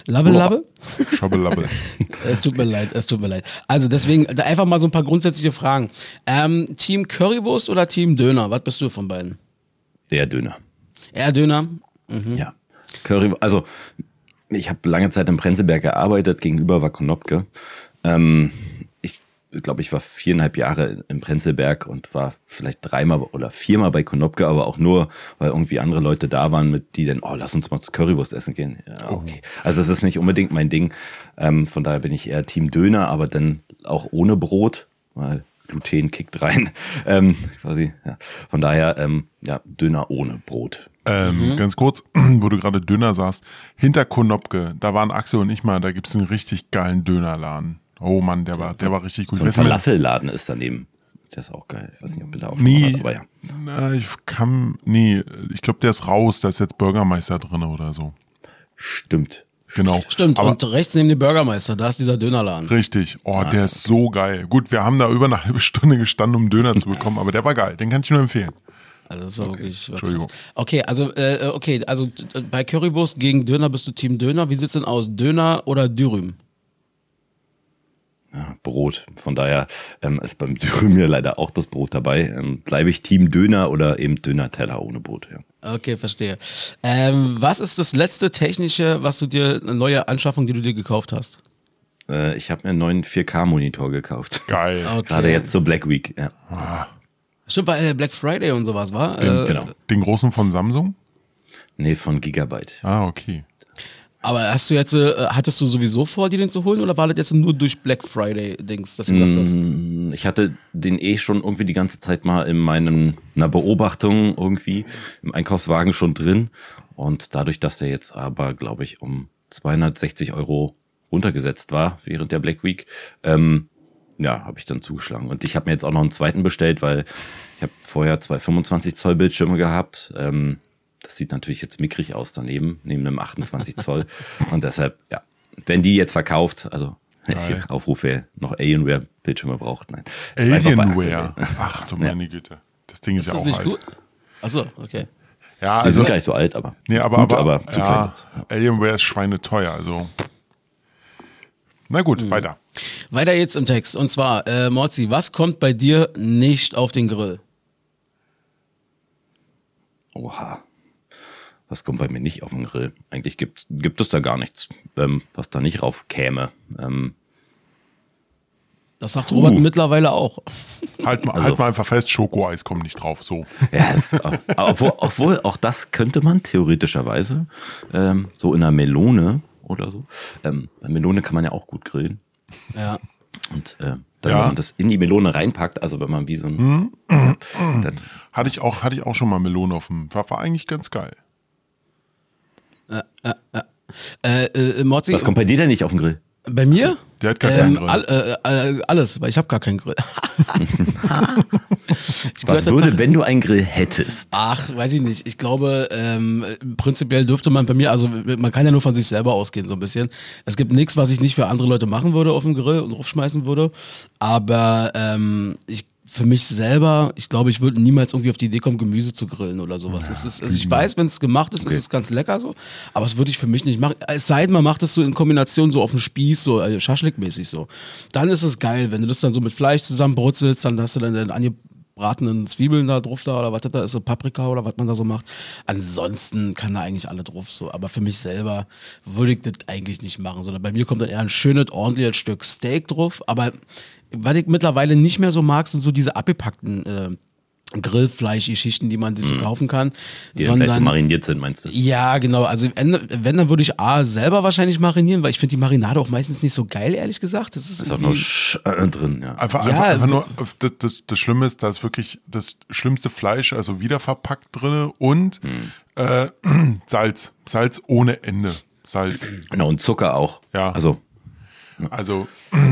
Labbel, labbel? Schabbel, labbel. es tut mir leid, es tut mir leid. Also deswegen, einfach mal so ein paar grundsätzliche Fragen. Ähm, Team Currywurst oder Team Döner? Was bist du von beiden? Der Döner. Eher Döner? Mhm. Ja. Curry, also ich habe lange Zeit im Prenzlberg gearbeitet, gegenüber war Konopke. Ähm, ich glaube, ich war viereinhalb Jahre im Prenzlberg und war vielleicht dreimal oder viermal bei Konopke, aber auch nur, weil irgendwie andere Leute da waren, mit die dann, oh, lass uns mal zu Currywurst essen gehen. Ja, okay. Also das ist nicht unbedingt mein Ding. Ähm, von daher bin ich eher Team Döner, aber dann auch ohne Brot, weil Gluten kickt rein. Ähm, quasi, ja. Von daher, ähm, ja, Döner ohne Brot. Ähm, mhm. Ganz kurz, wo du gerade Döner sagst, hinter Konopke, da waren Axel und ich mal, da gibt es einen richtig geilen Dönerladen. Oh Mann, der war, der war richtig gut. So ein Falafelladen ist daneben. Der ist auch geil. Ich weiß nicht, ob du da auch schon nee, hat, aber ja. Na, ich kann, nee, ich glaube, der ist raus, da ist jetzt Bürgermeister drin oder so. Stimmt. Genau. Stimmt, aber und rechts neben dem Bürgermeister, da ist dieser Dönerladen. Richtig. Oh, ah, der ist so geil. Gut, wir haben da über eine halbe Stunde gestanden, um Döner zu bekommen, aber der war geil. Den kann ich nur empfehlen. Also das war okay. wirklich. Entschuldigung. Okay, also äh, okay, also bei Currywurst gegen Döner bist du Team Döner. Wie sieht's denn aus? Döner oder Dürüm? Ja, Brot. Von daher ähm, ist beim Dürüm ja leider auch das Brot dabei. Ähm, Bleibe ich Team Döner oder eben Döner-Teller ohne Brot? Ja. Okay, verstehe. Ähm, was ist das letzte technische, was du dir, eine neue Anschaffung, die du dir gekauft hast? Äh, ich habe mir einen neuen 4K-Monitor gekauft. Geil. Okay. Gerade jetzt zur Black Week. Ja. Ah. Stimmt, bei Black Friday und sowas, war? Den, äh, genau. Den großen von Samsung? Nee, von Gigabyte. Ah, okay. Aber hast du jetzt, äh, hattest du sowieso vor, dir den zu holen oder war das jetzt nur durch Black Friday Dings, dass du mm, Ich hatte den eh schon irgendwie die ganze Zeit mal in meiner Beobachtung irgendwie im Einkaufswagen schon drin und dadurch, dass der jetzt aber, glaube ich, um 260 Euro runtergesetzt war während der Black Week, ähm, ja, habe ich dann zugeschlagen. Und ich habe mir jetzt auch noch einen zweiten bestellt, weil ich habe vorher zwei 25 Zoll Bildschirme gehabt. Ähm, das sieht natürlich jetzt mickrig aus daneben, neben einem 28 Zoll. Und deshalb, ja, wenn die jetzt verkauft, also Geil. Aufruf, wer noch Alienware-Bildschirme braucht, nein. Alienware? Ach du meine ja. Güte. Das Ding ist, ist ja auch nicht alt. Gut? Achso, okay. Ja, also, die sind gar nicht so alt, aber. Nee, aber, gut, aber, aber zu ja, klein Alienware ist schweineteuer, also. Na gut, mhm. weiter. Weiter jetzt im Text. Und zwar, äh, Morzi, was kommt bei dir nicht auf den Grill? Oha was kommt bei mir nicht auf den Grill? Eigentlich gibt, gibt es da gar nichts, ähm, was da nicht rauf käme. Ähm, das sagt Robert uh. mittlerweile auch. Halt mal, also, halt mal einfach fest, Schokoeis kommt nicht drauf. So. Ja, es, obwohl, obwohl, auch das könnte man theoretischerweise ähm, so in einer Melone oder so. Ähm, Melone kann man ja auch gut grillen. Ja. Und äh, dann, ja. wenn man das in die Melone reinpackt, also wenn man wie so ein. Mm, mm, dann, hatte, ich auch, hatte ich auch schon mal Melone auf dem. War, war eigentlich ganz geil. Äh, äh, äh, äh, Morzi, Was kommt bei dir denn nicht auf den Grill? Bei mir? Der hat gar keinen ähm, Grill. All, äh, alles, weil ich habe gar keinen Grill. Was würde, wenn du einen Grill hättest? Ach, weiß ich nicht. Ich glaube, ähm, prinzipiell dürfte man bei mir, also man kann ja nur von sich selber ausgehen so ein bisschen. Es gibt nichts, was ich nicht für andere Leute machen würde auf dem Grill und draufschmeißen würde. Aber ähm, ich für mich selber, ich glaube, ich würde niemals irgendwie auf die Idee kommen, Gemüse zu grillen oder sowas. Ja, ist, also ich weiß, wenn es gemacht ist, okay. ist es ganz lecker so, aber das würde ich für mich nicht machen. Es sei denn, man macht es so in Kombination so auf dem Spieß, so äh, Schaschlik-mäßig so. Dann ist es geil, wenn du das dann so mit Fleisch zusammenbrutzelst, dann hast du dann deine angebratenen Zwiebeln da drauf da oder was das da ist, so Paprika oder was man da so macht. Ansonsten kann da eigentlich alle drauf so, aber für mich selber würde ich das eigentlich nicht machen, sondern bei mir kommt dann eher ein schönes, ordentliches Stück Steak drauf, aber was ich mittlerweile nicht mehr so mag, sind so diese abgepackten äh, Grillfleischgeschichten, die man sich so Mhm. kaufen kann, Die dann gleich so sondern mariniert sind, meinst du? ja, genau. Also wenn, wenn dann würde ich A selber wahrscheinlich marinieren, weil ich finde die Marinade auch meistens nicht so geil, ehrlich gesagt. Das ist, Ist auch nur Sch äh, drin, ja. Einfach, Ja, einfach, einfach nur, ist- das, das, das Schlimme ist, da ist wirklich das schlimmste Fleisch, also wiederverpackt drin und Hm. äh, Salz. Salz ohne Ende. Salz. Genau, und Zucker auch. Ja. Also, Also,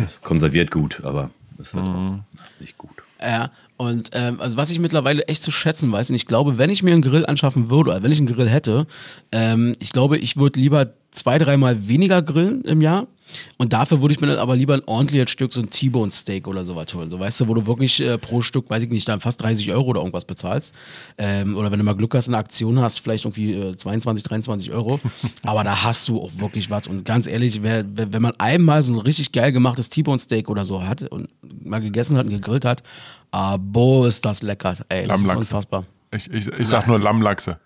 ist konserviert gut, aber ist halt Mhm. auch nicht gut. Ja, und ähm, also was ich mittlerweile echt zu schätzen weiß, und ich glaube, wenn ich mir einen Grill anschaffen würde, oder wenn ich einen Grill hätte, ähm, ich glaube, ich würde lieber zwei, dreimal weniger grillen im Jahr. Und dafür würde ich mir dann aber lieber ein ordentliches Stück, so ein T-Bone Steak oder sowas holen. So weißt du, wo du wirklich äh, pro Stück, weiß ich nicht, dann fast 30 Euro oder irgendwas bezahlst. Ähm, oder wenn du mal Glück hast, eine Aktion hast, vielleicht irgendwie äh, 22, 23 Euro. aber da hast du auch wirklich was. Und ganz ehrlich, wer, wenn man einmal so ein richtig geil gemachtes T-Bone Steak oder so hat und mal gegessen hat und gegrillt hat, boah, ist das lecker. Ey, das ist unfassbar. ich, ich, ich sag nur Lammlachse.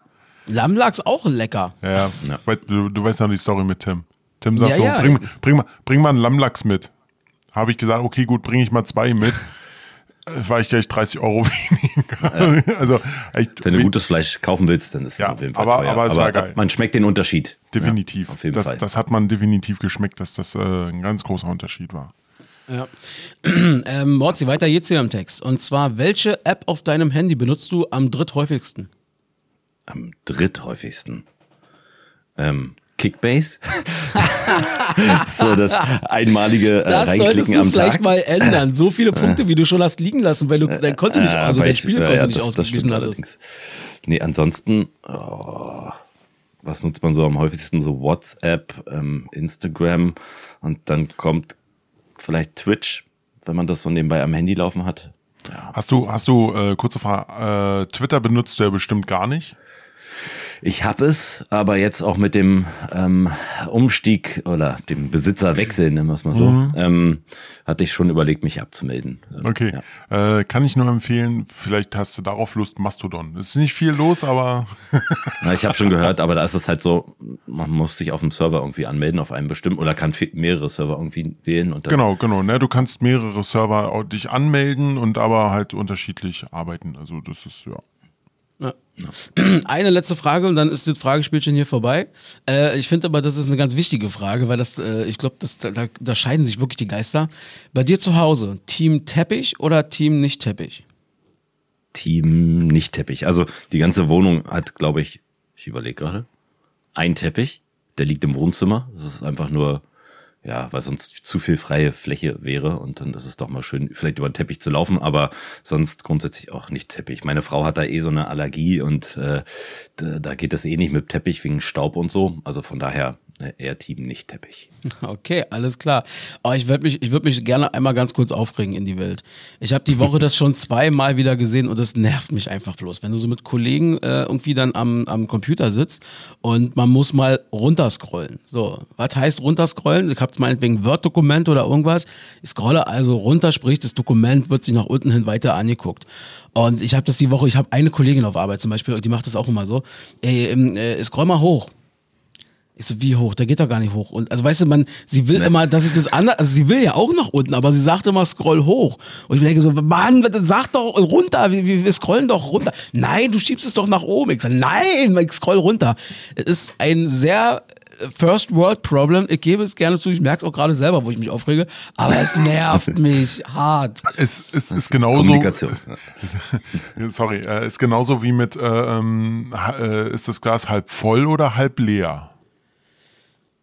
Lammlachs auch lecker. Ja, ja. Du, du weißt noch die Story mit Tim. Tim sagt Ja, so, ja. Bring, bring, mal, bring mal einen Lammlachs mit. Habe ich gesagt, okay, gut, bringe ich mal zwei mit. Äh, War ich gleich 30 Euro weniger. also, echt, Wenn du gutes Fleisch kaufen willst, dann ist es Ja, auf jeden Fall aber- teuer. aber es war geil. man schmeckt den Unterschied. definitiv. Ja, auf jeden das, Fall. das hat man definitiv geschmeckt, dass das äh, ein ganz großer Unterschied war. Ja. ähm, Morzi, weiter geht's hier im Text. Und zwar, welche App auf deinem Handy benutzt du am dritthäufigsten? Am dritthäufigsten. Ähm, Kickbase. so das einmalige äh, Das solltest Reinklicken du am vielleicht Tag. mal ändern. So viele Punkte, wie du schon hast liegen lassen, weil du dein Konto nicht, Ja, also dein ich- Spielkonto ja, ja, nicht das- das ausgeglichen stimmt hattest. allerdings. Nee, ansonsten, oh, was nutzt man so am häufigsten? So WhatsApp, ähm, Instagram und dann kommt vielleicht Twitch, wenn man das so nebenbei am Handy laufen hat. Hast du, hast du, äh, kurze Frage, äh, Twitter benutzt du ja bestimmt gar nicht. Ich habe es, aber jetzt auch mit dem ähm, Umstieg oder dem Besitzerwechsel, nennen wir es mal so, Mhm. ähm, hatte ich schon überlegt, mich abzumelden. Okay. Äh, kann ich nur empfehlen, vielleicht hast du darauf Lust, Mastodon. Es ist nicht viel los, aber Na, ich habe schon gehört, aber da ist es halt so, man muss sich auf dem Server irgendwie anmelden, auf einem bestimmten, oder kann mehrere Server irgendwie wählen. Und dann, genau, genau. Ne? Du kannst mehrere Server dich anmelden und aber halt unterschiedlich arbeiten. Also das ist ja. Ja. Eine letzte Frage und dann ist das Fragespielchen hier vorbei. Äh, ich finde aber, das ist eine ganz wichtige Frage, weil das, äh, ich glaube, da, da scheiden sich wirklich die Geister. Bei dir zu Hause, Team Teppich oder Team nicht Teppich? Team nicht Teppich. Also die ganze Wohnung hat, glaube ich, ich überlege gerade, ein Teppich, der liegt im Wohnzimmer. Das ist einfach nur, ja, weil sonst zu viel freie Fläche wäre und dann ist es doch mal schön, vielleicht über den Teppich zu laufen, aber sonst grundsätzlich auch nicht Teppich. Meine Frau hat da eh so eine Allergie und äh, da, geht es eh nicht mit Teppich wegen Staub und so. Also von daher eher Team nicht Teppich. Okay, alles klar. Aber ich würde mich, ich würd mich gerne einmal ganz kurz aufregen in die Welt. Ich habe die Woche das schon zweimal wieder gesehen und das nervt mich einfach bloß. Wenn du so mit Kollegen äh, irgendwie dann am, am Computer sitzt und man muss mal runterscrollen. So, was heißt runterscrollen? Ich habe meinetwegen ein Word-Dokument oder irgendwas. Ich scrolle also runter, sprich, das Dokument wird sich nach unten hin weiter angeguckt. Und ich habe das die Woche, ich habe eine Kollegin auf Arbeit zum Beispiel, die macht das auch immer so. Ey, ähm, äh, scroll mal hoch. Ich so, wie hoch? Der geht doch gar nicht hoch. Und also weißt du, man, sie will Nee. immer, dass ich das anders, also sie will ja auch nach unten, aber sie sagt immer, scroll hoch. Und ich denke so, Mann, sag doch runter, wir, wir wir scrollen doch runter. Nein, du schiebst es doch nach oben. Ich sage, nein, ich scroll runter. Es ist ein sehr äh, First World Problem. Ich gebe es gerne zu, ich merke es auch gerade selber, wo ich mich aufrege, aber es nervt mich hart. Es, es ist genauso. Kommunikation. Sorry, äh, ist genauso wie mit, äh, ähm, äh, ist das Glas halb voll oder halb leer?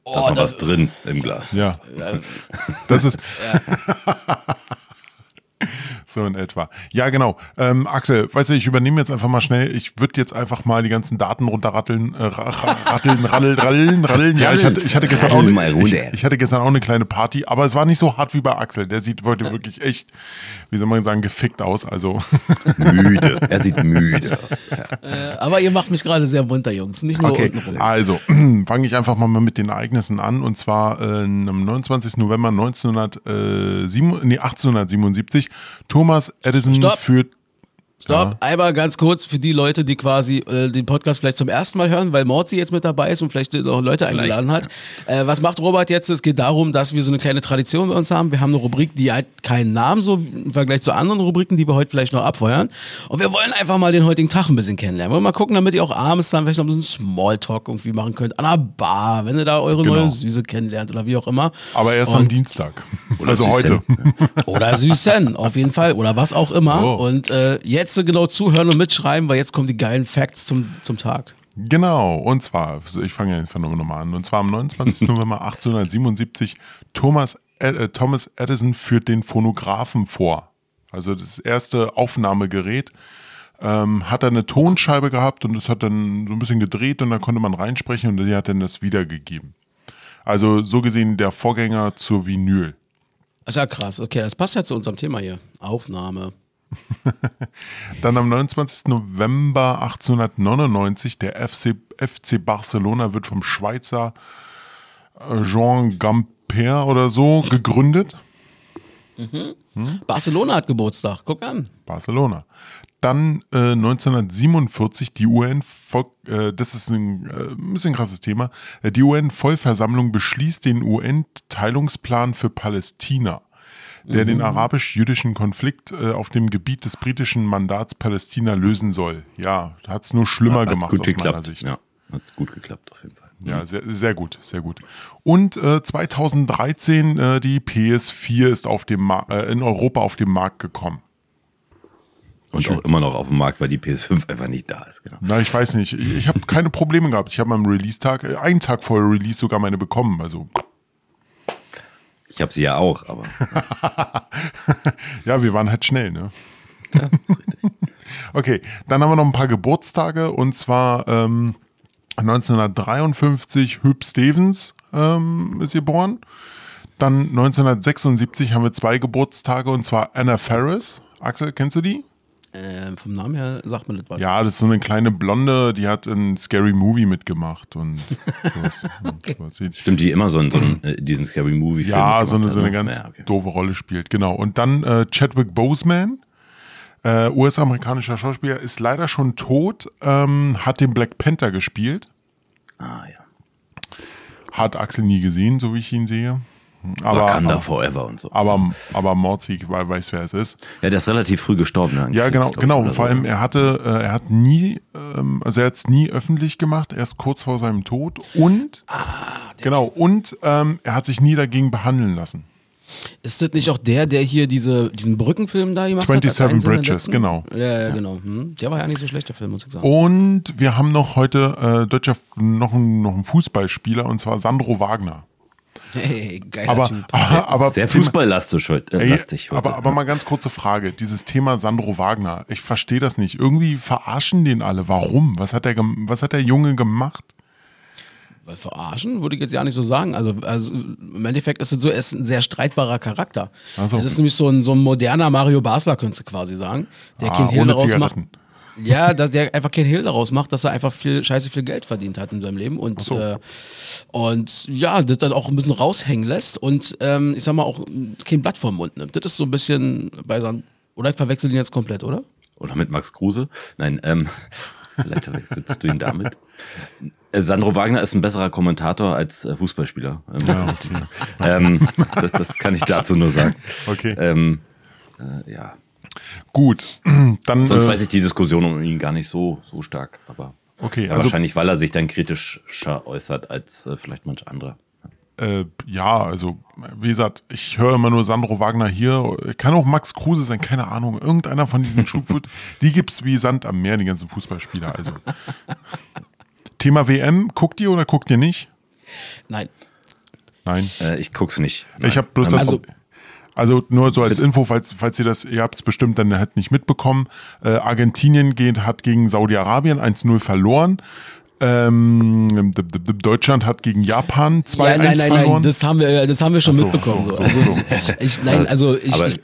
Da ist noch was drin im Glas. Ja. Das ist. So in etwa. Ja, genau. Ähm, Axel, weißt du, ich übernehme jetzt einfach mal schnell. Ich würde jetzt einfach mal die ganzen Daten runterratteln, äh, ra- ra- ratteln, raddeln, raddeln, raddeln. Ja, ich hatte, ich hatte gestern auch eine, ich, ich hatte gestern auch eine kleine Party, aber es war nicht so hart wie bei Axel. Der sieht heute wirklich echt, wie soll man sagen, gefickt aus. Also Müde. Er sieht müde aus. Äh, Aber ihr macht mich gerade sehr munter, Jungs. Nicht nur Okay, also fange ich einfach mal mit den Ereignissen an und zwar äh, am 29. November 1907, nee, 1877. Thomas Edison Stopp. führt Stopp, ja. einmal ganz kurz für die Leute, die quasi äh, den Podcast vielleicht zum ersten Mal hören, weil Morzi jetzt mit dabei ist und vielleicht noch Leute vielleicht. eingeladen hat. Äh, was macht Robert jetzt? Es geht darum, dass wir so eine kleine Tradition bei uns haben. Wir haben eine Rubrik, die hat keinen Namen, so im Vergleich zu anderen Rubriken, die wir heute vielleicht noch abfeuern. Und wir wollen einfach mal den heutigen Tag ein bisschen kennenlernen. Wir wollen mal gucken, damit ihr auch abends dann vielleicht noch ein bisschen Smalltalk irgendwie machen könnt. An einer Bar, wenn ihr da eure genau. neue Süße kennenlernt oder wie auch immer. Aber erst und am Dienstag. also heute. oder Süßen, auf jeden Fall. Oder was auch immer. Oh. Und äh, jetzt du genau zuhören und mitschreiben, weil jetzt kommen die geilen Facts zum, zum Tag. Genau, und zwar, ich fange einfach nochmal an, und zwar am 29. November 1877, Thomas, äh, Thomas Edison führt den Phonographen vor. Also das erste Aufnahmegerät. Ähm, hat er eine Tonscheibe gehabt und das hat dann so ein bisschen gedreht und da konnte man reinsprechen und sie hat dann das wiedergegeben. Also so gesehen der Vorgänger zur Vinyl. Das ist ja krass. Okay, das passt ja zu unserem Thema hier. Aufnahme. Dann am 29. November 1899, der FC, FC Barcelona wird vom Schweizer äh, Jean Gamper oder so gegründet. Mhm. Hm? Barcelona hat Geburtstag, guck an. Barcelona. Dann äh, 1947 die UN, äh, das ist ein äh, bisschen krasses Thema, die UN-Vollversammlung beschließt den UN-Teilungsplan für Palästina der mhm. den arabisch-jüdischen Konflikt äh, auf dem Gebiet des britischen Mandats Palästina lösen soll. Ja, hat es nur schlimmer hat gemacht aus geklappt. meiner Sicht. Ja, hat gut geklappt auf jeden Fall. Ja, sehr, sehr gut, sehr gut. Und äh, 2013 äh, die PS4 ist auf dem äh, in Europa auf den Markt gekommen. Und Schön. auch immer noch auf dem Markt, weil die PS5 einfach nicht da ist. Genau. Na, ich weiß nicht. Ich, ich habe keine Probleme gehabt. Ich habe am Release-Tag, äh, einen Tag vor Release sogar meine bekommen. Also ich habe sie ja auch, aber. ja, wir waren halt schnell, ne? Ja, richtig. okay, dann haben wir noch ein paar Geburtstage und zwar ähm, 1953 Hüb Stevens ähm, ist geboren. Dann 1976 haben wir zwei Geburtstage und zwar Anna Ferris. Axel, kennst du die? Äh, vom Namen her sagt man das was. Ja, das ist so eine kleine Blonde, die hat in Scary Movie mitgemacht und sowas. okay. und Stimmt, die immer so in, so einen, äh, diesen Scary Movie Film Ja, so eine, so eine ne? ganz ja, okay. doofe Rolle spielt, genau. Und dann äh, Chadwick Boseman, äh, US-amerikanischer Schauspieler, ist leider schon tot, ähm, hat den Black Panther gespielt. Ah, ja. Hat Axel nie gesehen, so wie ich ihn sehe. Aber, Wakanda aber, Forever und so. Aber, aber Mordzig weiß, wer es ist. Ja, der ist relativ früh gestorben. Ne, ja, genau, genau. Vor allem, er hatte, äh, er hat nie, ähm, also er hat es nie öffentlich gemacht, erst kurz vor seinem Tod. Und, ah, genau, und ähm, er hat sich nie dagegen behandeln lassen. Ist das nicht auch der, der hier diese, diesen Brückenfilm da gemacht 27 hat? 27 Bridges, genau. Ja, ja, ja. genau. Hm. Der war ja nicht so schlecht, der Film, muss ich sagen. Und wir haben noch heute äh, deutscher, noch, noch einen Fußballspieler, und zwar Sandro Wagner. Hey, geiler aber, typ. Aber, aber sehr fußballlastig heute. Äh, lastig heute. Aber, aber mal ganz kurze Frage. Dieses Thema Sandro Wagner, ich verstehe das nicht. Irgendwie verarschen den alle. Warum? Was hat der, was hat der Junge gemacht? Weil verarschen würde ich jetzt ja nicht so sagen. Also, also im Endeffekt ist es so, er ist ein sehr streitbarer Charakter. So. Das ist nämlich so ein, so ein moderner Mario Basler, könntest du quasi sagen. Der ah, Kind daraus macht. Ja, dass der einfach kein Hehl daraus macht, dass er einfach viel, scheiße viel Geld verdient hat in seinem Leben und, so. äh, und ja, das dann auch ein bisschen raushängen lässt und ähm, ich sag mal auch kein Blatt vom Mund nimmt. Das ist so ein bisschen bei seinem, oder ich verwechsel ihn jetzt komplett, oder? Oder mit Max Kruse? Nein, ähm, vielleicht verwechselst du ihn damit. Äh, Sandro Wagner ist ein besserer Kommentator als äh, Fußballspieler. Ähm, ja, okay. ähm, das, das, kann ich dazu nur sagen. Okay. Ähm, äh, ja. Gut, dann. Sonst äh, weiß ich die Diskussion um ihn gar nicht so, so stark, aber. Okay, ja, also, wahrscheinlich, weil er sich dann kritischer äußert als äh, vielleicht manch anderer. Äh, ja, also wie gesagt, ich höre immer nur Sandro Wagner hier. Kann auch Max Kruse sein, keine Ahnung. Irgendeiner von diesen Schubfoot, die gibt es wie Sand am Meer, die ganzen Fußballspieler. Also Thema WM, guckt ihr oder guckt ihr nicht? Nein. Nein. Äh, ich guck's nicht. Nein. Ich habe bloß also, das. Also nur so als Info, falls, falls ihr das, ihr habt es bestimmt dann halt nicht mitbekommen. Äh, Argentinien geht, hat gegen Saudi-Arabien 1-0 verloren. Ähm, Deutschland hat gegen Japan 2-1 ja, nein, nein, verloren. Nein, das haben wir, das haben wir schon so, mitbekommen. So, so. Also, ich, nein, also ich, Aber, ich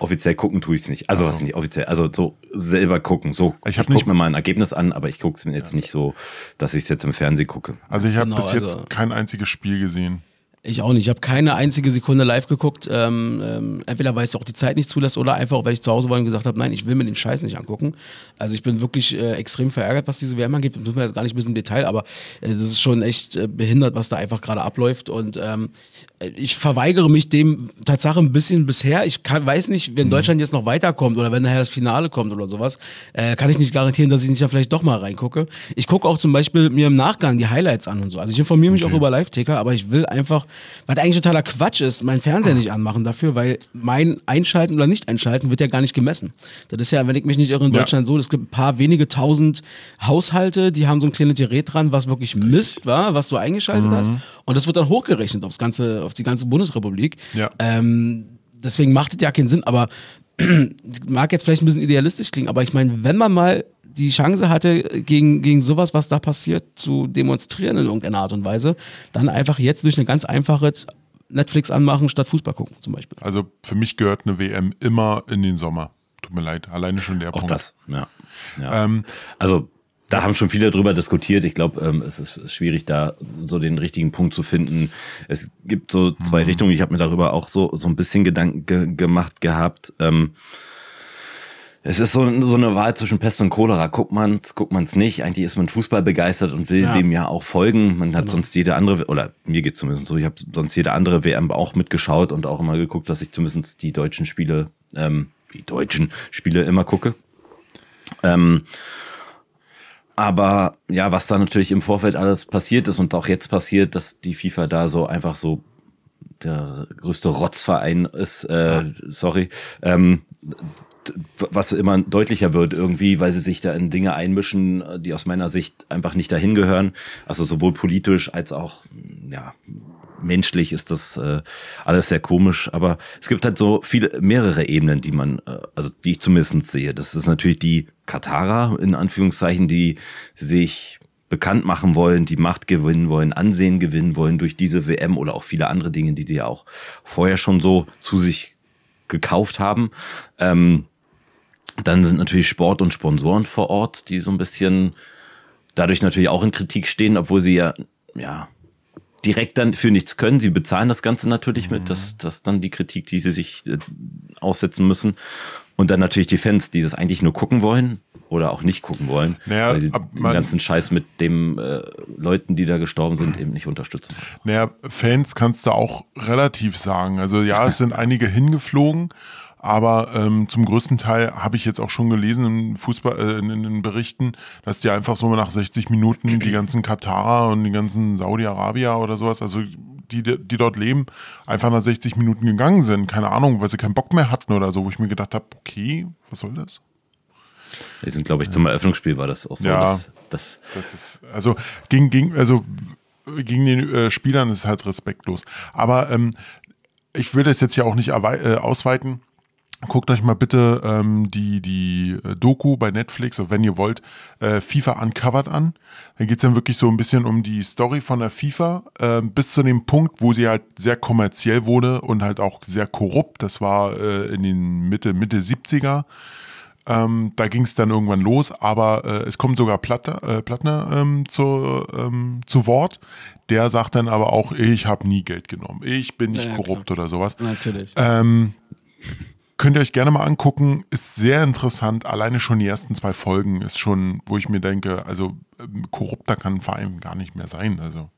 offiziell gucken tue ich es nicht. Also was nicht offiziell, also so selber gucken. So, ich, ich gucke mir mal ein Ergebnis an, aber ich gucke es mir jetzt ja. nicht so, dass ich es jetzt im Fernsehen gucke. Also ich habe genau, bis jetzt also, kein einziges Spiel gesehen. Ich auch nicht. Ich habe keine einzige Sekunde live geguckt. Ähm, ähm, entweder weil es auch die Zeit nicht zulässt oder einfach, weil ich zu Hause war und gesagt habe, nein, ich will mir den Scheiß nicht angucken. Also ich bin wirklich äh, extrem verärgert, was diese WM angeht. Das müssen wir jetzt gar nicht bis im Detail, aber äh, das ist schon echt äh, behindert, was da einfach gerade abläuft. Und ähm, ich verweigere mich dem Tatsache ein bisschen bisher. Ich kann, weiß nicht, wenn mhm. Deutschland jetzt noch weiterkommt oder wenn nachher das Finale kommt oder sowas, äh, kann ich nicht garantieren, dass ich nicht ja vielleicht doch mal reingucke. Ich gucke auch zum Beispiel mir im Nachgang die Highlights an und so. Also ich informiere mich okay. auch über Live-Ticker, aber ich will einfach, was eigentlich totaler Quatsch ist, meinen Fernseher nicht anmachen dafür, weil mein Einschalten oder Nicht-Einschalten wird ja gar nicht gemessen. Das ist ja, wenn ich mich nicht irre, in Deutschland ja. so, es gibt ein paar wenige tausend Haushalte, die haben so ein kleines Gerät dran, was wirklich misst, war, was du eingeschaltet mhm. hast. Und das wird dann hochgerechnet aufs ganze auf die ganze Bundesrepublik. Ja. Ähm, deswegen macht es ja keinen Sinn, aber mag jetzt vielleicht ein bisschen idealistisch klingen, aber ich meine, wenn man mal die Chance hatte, gegen, gegen sowas, was da passiert, zu demonstrieren in irgendeiner Art und Weise, dann einfach jetzt durch eine ganz einfache Netflix anmachen, statt Fußball gucken zum Beispiel. Also für mich gehört eine WM immer in den Sommer. Tut mir leid, alleine schon der Auch Punkt. das, ja. ja. Ähm, also da haben schon viele drüber diskutiert. Ich glaube, ähm, es ist schwierig, da so den richtigen Punkt zu finden. Es gibt so zwei mhm. Richtungen. Ich habe mir darüber auch so so ein bisschen Gedanken ge gemacht gehabt. Ähm, es ist so, so eine Wahl zwischen Pest und Cholera. Guckt man's, guckt man's nicht. Eigentlich ist man Fußball begeistert und will ja. dem ja auch folgen. Man hat genau. sonst jede andere, oder mir geht's zumindest so, ich habe sonst jede andere WM auch mitgeschaut und auch immer geguckt, dass ich zumindest die deutschen Spiele, ähm, die deutschen Spiele immer gucke. Ähm, aber ja, was da natürlich im Vorfeld alles passiert ist und auch jetzt passiert, dass die FIFA da so einfach so der größte Rotzverein ist, äh, sorry, ähm, was immer deutlicher wird irgendwie, weil sie sich da in Dinge einmischen, die aus meiner Sicht einfach nicht dahin gehören. Also sowohl politisch als auch ja menschlich ist das äh, alles sehr komisch, aber es gibt halt so viele mehrere Ebenen, die man, äh, also die ich zumindest sehe. Das ist natürlich die Katarer, in Anführungszeichen, die sich bekannt machen wollen, die Macht gewinnen wollen, Ansehen gewinnen wollen durch diese WM oder auch viele andere Dinge, die sie ja auch vorher schon so zu sich gekauft haben. Ähm, dann sind natürlich Sport und Sponsoren vor Ort, die so ein bisschen dadurch natürlich auch in Kritik stehen, obwohl sie ja, ja, direkt dann für nichts können. Sie bezahlen das Ganze natürlich mit, das, das dann die Kritik, die sie sich äh, aussetzen müssen. Und dann natürlich die Fans, die das eigentlich nur gucken wollen oder auch nicht gucken wollen, naja, weil sie den ganzen Scheiß mit den äh, Leuten, die da gestorben sind, eben nicht unterstützen. Naja, Fans kannst du auch relativ sagen. Also ja, es sind einige hingeflogen, aber ähm, zum größten Teil habe ich jetzt auch schon gelesen in Fußball, äh, in, in, Berichten, dass die einfach so nach 60 Minuten die ganzen Katarer und die ganzen Saudi-Arabier oder sowas, also die, die dort leben, einfach nach 60 Minuten gegangen sind. Keine Ahnung, weil sie keinen Bock mehr hatten oder so, wo ich mir gedacht habe, okay, was soll das? Die sind, glaube ich, zum Eröffnungsspiel war das auch so. Ja, das, das, das ist, also gegen, gegen, also gegen den äh, Spielern ist halt respektlos. Aber ähm, ich will das jetzt ja auch nicht äh, ausweiten. Guckt euch mal bitte ähm, die, die äh, Doku bei Netflix, oder wenn ihr wollt, äh, FIFA Uncovered an. Da geht's dann wirklich so ein bisschen um die Story von der FIFA, äh, bis zu dem Punkt, wo sie halt sehr kommerziell wurde und halt auch sehr korrupt. Das war äh, in den Mitte, Mitte 70er. Ähm, da ging es dann irgendwann los, aber äh, es kommt sogar Platte, äh, Plattner ähm, zu, ähm, zu Wort. Der sagt dann aber auch, ich habe nie Geld genommen, ich bin nicht ja, korrupt klar. oder sowas. Natürlich. Ähm, Könnt ihr euch gerne mal angucken, ist sehr interessant. Alleine schon die ersten zwei Folgen ist schon, wo ich mir denke, also ähm, korrupter kann ein Verein gar nicht mehr sein. Also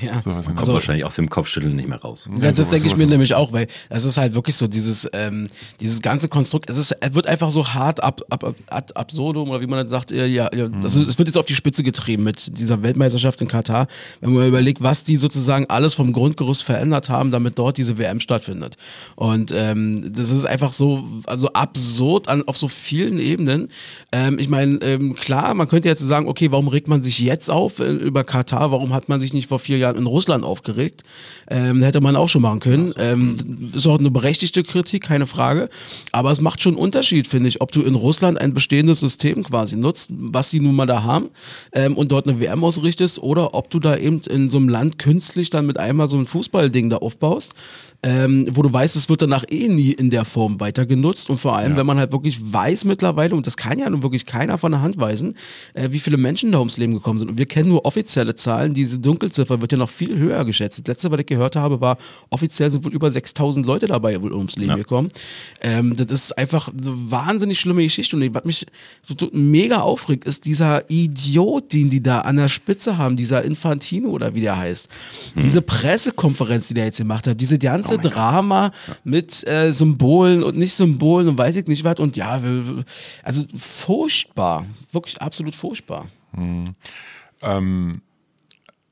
ja. So kommt also, wahrscheinlich aus dem Kopfschütteln nicht mehr raus. Ja, ja das denke ich mir nämlich auch, weil es ist halt wirklich so dieses, ähm, dieses ganze Konstrukt, es, ist, es wird einfach so hart ab, ab, ab, ab absurdum oder wie man das sagt, ja, ja, mhm. also es wird jetzt auf die Spitze getrieben mit dieser Weltmeisterschaft in Katar, wenn man überlegt, was die sozusagen alles vom Grundgerüst verändert haben, damit dort diese WM stattfindet. Und ähm, das ist einfach so, also absurd an, auf so vielen Ebenen. Ähm, ich meine, ähm, klar, man könnte jetzt sagen, okay, warum regt man sich jetzt auf äh, über Katar? Warum hat man sich nicht vor vier Jahren in Russland aufgeregt. Ähm, hätte man auch schon machen können. Ähm, ist auch eine berechtigte Kritik, keine Frage. Aber es macht schon einen Unterschied, finde ich, ob du in Russland ein bestehendes System quasi nutzt, was sie nun mal da haben, ähm, und dort eine WM ausrichtest, oder ob du da eben in so einem Land künstlich dann mit einmal so ein Fußballding da aufbaust, ähm, wo du weißt, es wird danach eh nie in der Form weiter genutzt. Und vor allem, ja. wenn man halt wirklich weiß mittlerweile, und das kann ja nun wirklich keiner von der Hand weisen, äh, wie viele Menschen da ums Leben gekommen sind. Und wir kennen nur offizielle Zahlen, diese Dunkelziffer wird wird ja noch viel höher geschätzt. Das letzte, was ich gehört habe, war, offiziell sind wohl über 6000 Leute dabei wohl ums Leben ja. gekommen. Ähm, das ist einfach eine wahnsinnig schlimme Geschichte. Und was mich so mega aufregt, ist dieser Idiot, den die da an der Spitze haben, dieser Infantino oder wie der heißt. Hm. Diese Pressekonferenz, die der jetzt gemacht hat, diese ganze oh Drama ja. mit äh, Symbolen und nicht Symbolen und weiß ich nicht was. Und ja, also furchtbar. Wirklich absolut furchtbar. Hm. Ähm,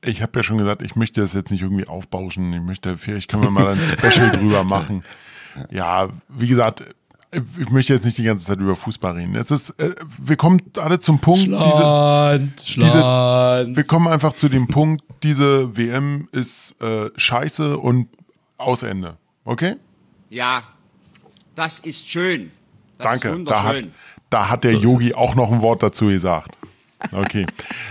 ich habe ja schon gesagt, ich möchte das jetzt nicht irgendwie aufbauschen. Ich möchte, vielleicht können wir mal ein Special drüber machen. Ja, wie gesagt, ich möchte jetzt nicht die ganze Zeit über Fußball reden. Es ist, äh, wir kommen alle zum Punkt. Schland, diese, Schland. Diese, wir kommen einfach zu dem Punkt, diese WM ist äh, scheiße und aus Ende. Okay? Ja, das ist schön. Das Danke. Ist da, hat, da hat der Yogi auch noch ein Wort dazu gesagt. Okay.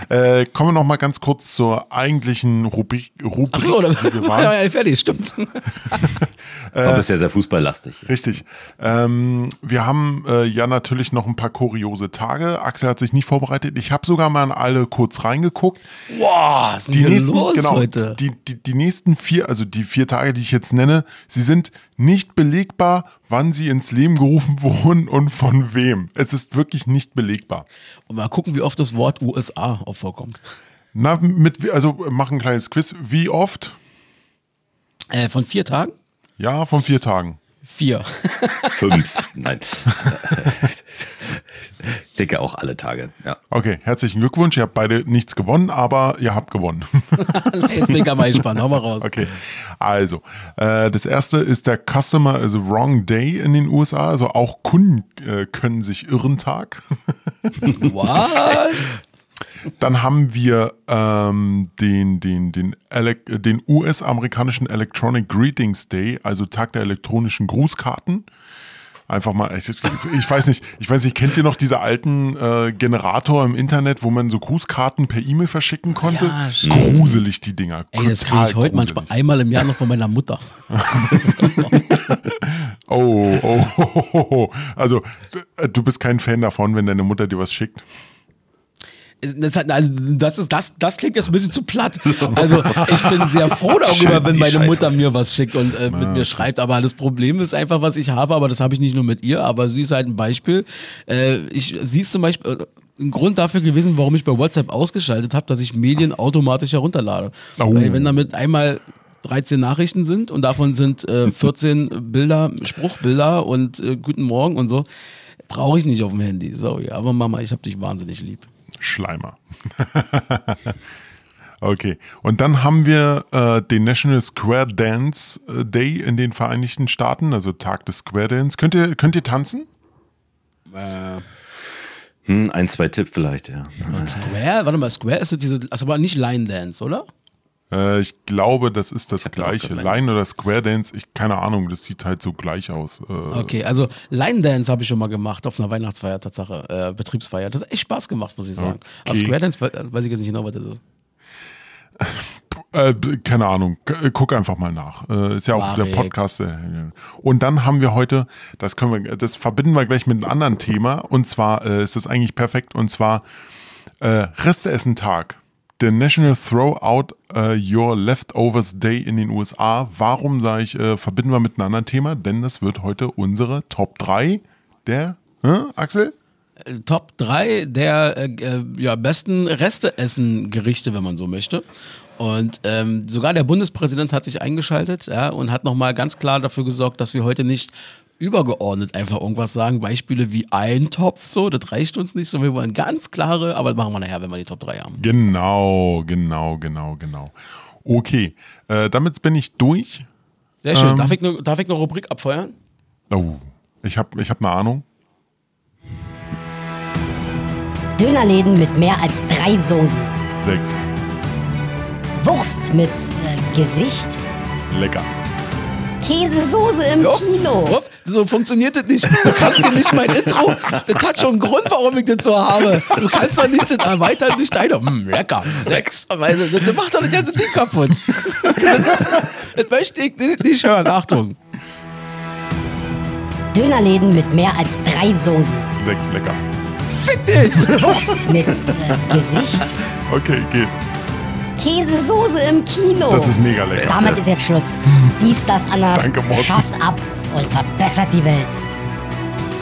Äh, kommen wir noch mal ganz kurz zur eigentlichen Rubrik. Rubrik Ach, oder? ja, ja, fertig, stimmt. äh, ist ja sehr fußballlastig. Richtig. Ähm, wir haben äh, ja natürlich noch ein paar kuriose Tage. Axel hat sich nicht vorbereitet. Ich habe sogar mal in alle kurz reingeguckt. Wow, was ist die nächsten, los genau, heute? Die, die, die nächsten vier, also die vier Tage, die ich jetzt nenne, sie sind nicht belegbar, wann sie ins Leben gerufen wurden und von wem. Es ist wirklich nicht belegbar. Und mal gucken, wie oft das Wort USA auch vorkommt. Na, mit, also mach ein kleines Quiz. Wie oft? Äh, von vier Tagen? Ja, von vier Tagen. Vier. Fünf. Nein. Denke auch alle Tage, ja. Okay, herzlichen Glückwunsch. Ihr habt beide nichts gewonnen, aber ihr habt gewonnen. Jetzt bin ich mal gespannt. Hau mal raus. Okay, also, äh, das erste ist der Customer is a Wrong Day in den USA. Also auch Kunden äh, können sich irren Tag. Was? Dann haben wir ähm, den, den, den, den US-amerikanischen Electronic Greetings Day, also Tag der elektronischen Grußkarten. Einfach mal, ich, ich, weiß nicht, ich weiß nicht, kennt ihr noch diese alten äh, Generator im Internet, wo man so Grußkarten per E-Mail verschicken konnte? Ja, gruselig, die Dinger. Ey, das kriege ich heute gruselig. manchmal einmal im Jahr noch von meiner Mutter. oh, oh, oh, oh, also du bist kein Fan davon, wenn deine Mutter dir was schickt. Das, das, ist, das, das klingt jetzt ein bisschen zu platt. Also ich bin sehr froh darüber, wenn meine Mutter mir was schickt und äh, mit mir schreibt. Aber das Problem ist einfach, was ich habe, aber das habe ich nicht nur mit ihr, aber sie ist halt ein Beispiel. Äh, ich, sie ist zum Beispiel äh, ein Grund dafür gewesen, warum ich bei WhatsApp ausgeschaltet habe, dass ich Medien automatisch herunterlade. Oh. Weil wenn damit einmal 13 Nachrichten sind und davon sind äh, 14 Bilder, Spruchbilder und äh, Guten Morgen und so, brauche ich nicht auf dem Handy. Sorry, aber Mama, ich habe dich wahnsinnig lieb. Schleimer. okay. Und dann haben wir äh, den National Square Dance äh, Day in den Vereinigten Staaten, also Tag des Square Dance. Könnt ihr, könnt ihr tanzen? Äh. Hm, ein, zwei Tipp vielleicht, ja. Square? Warte mal, Square ist diese, also aber nicht Line Dance, oder? Äh, ich glaube, das ist das gleiche. Line oder Square Dance, ich keine Ahnung, das sieht halt so gleich aus. Äh, okay, also Line Dance habe ich schon mal gemacht auf einer Weihnachtsfeier, Tatsache, äh, Betriebsfeier. Das hat echt Spaß gemacht, muss ich sagen. Okay. Aber Square Dance weiß ich jetzt nicht genau, was das ist. Äh, keine Ahnung, äh, guck einfach mal nach. Äh, ist ja auch der Podcast. Äh, und dann haben wir heute, das können wir, das verbinden wir gleich mit einem anderen Thema. Und zwar äh, ist das eigentlich perfekt. Und zwar äh, Resteessen-Tag der National Throw Out uh, Your Leftovers Day in den USA. Warum sage ich, äh, verbinden wir mit einem anderen Thema? Denn das wird heute unsere Top 3 der, äh, Axel? Top 3 der äh, ja, besten Resteessen-Gerichte, wenn man so möchte. Und ähm, sogar der Bundespräsident hat sich eingeschaltet ja, und hat nochmal ganz klar dafür gesorgt, dass wir heute nicht übergeordnet einfach irgendwas sagen. Beispiele wie ein Topf, so, das reicht uns nicht, sondern wir wollen ganz klare, aber das machen wir nachher, wenn wir die Top 3 haben. Genau, genau, genau, genau. Okay, äh, damit bin ich durch. Sehr schön. Ähm, darf, ich ne, darf ich eine Rubrik abfeuern? Oh, ich habe ich hab eine Ahnung. Dönerläden mit mehr als drei Soßen. Sechs. Wurst mit äh, Gesicht. Lecker. Käsesoße im Joff, Kino. Joff, so funktioniert das nicht. Du kannst dir nicht mein Intro. Das hat schon einen Grund, warum ich das so habe. Du kannst doch nicht das erweitern durch deine. Hm, lecker. Sechs. Das, das macht doch das ganze Ding kaputt. Das, das möchte ich nicht hören. Achtung. Dönerläden mit mehr als drei Soßen. Sechs, lecker. Fick dich! Wurst mit äh, Gesicht. Okay, geht. Käsesoße im Kino. Das ist mega lecker. Damit ist jetzt Schluss. Dies, das, anders. Danke, Morten. Schafft ab und verbessert die Welt.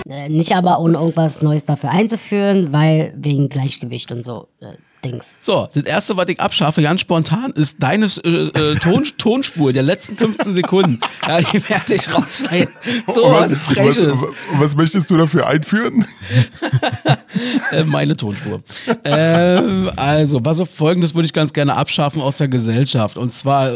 Äh, nicht aber ohne irgendwas Neues dafür einzuführen, weil wegen Gleichgewicht und so. Äh, Dings. So, das erste, was ich abschaffe, ganz spontan, ist deine äh, äh, Ton, Tonspur der letzten 15 Sekunden. Ja, die werde ich rausschneiden. So Und was, Freches. Was, was möchtest du dafür einführen? Äh, meine Tonspur. ähm, also, was auf folgendes würde ich ganz gerne abschaffen aus der Gesellschaft. Und zwar,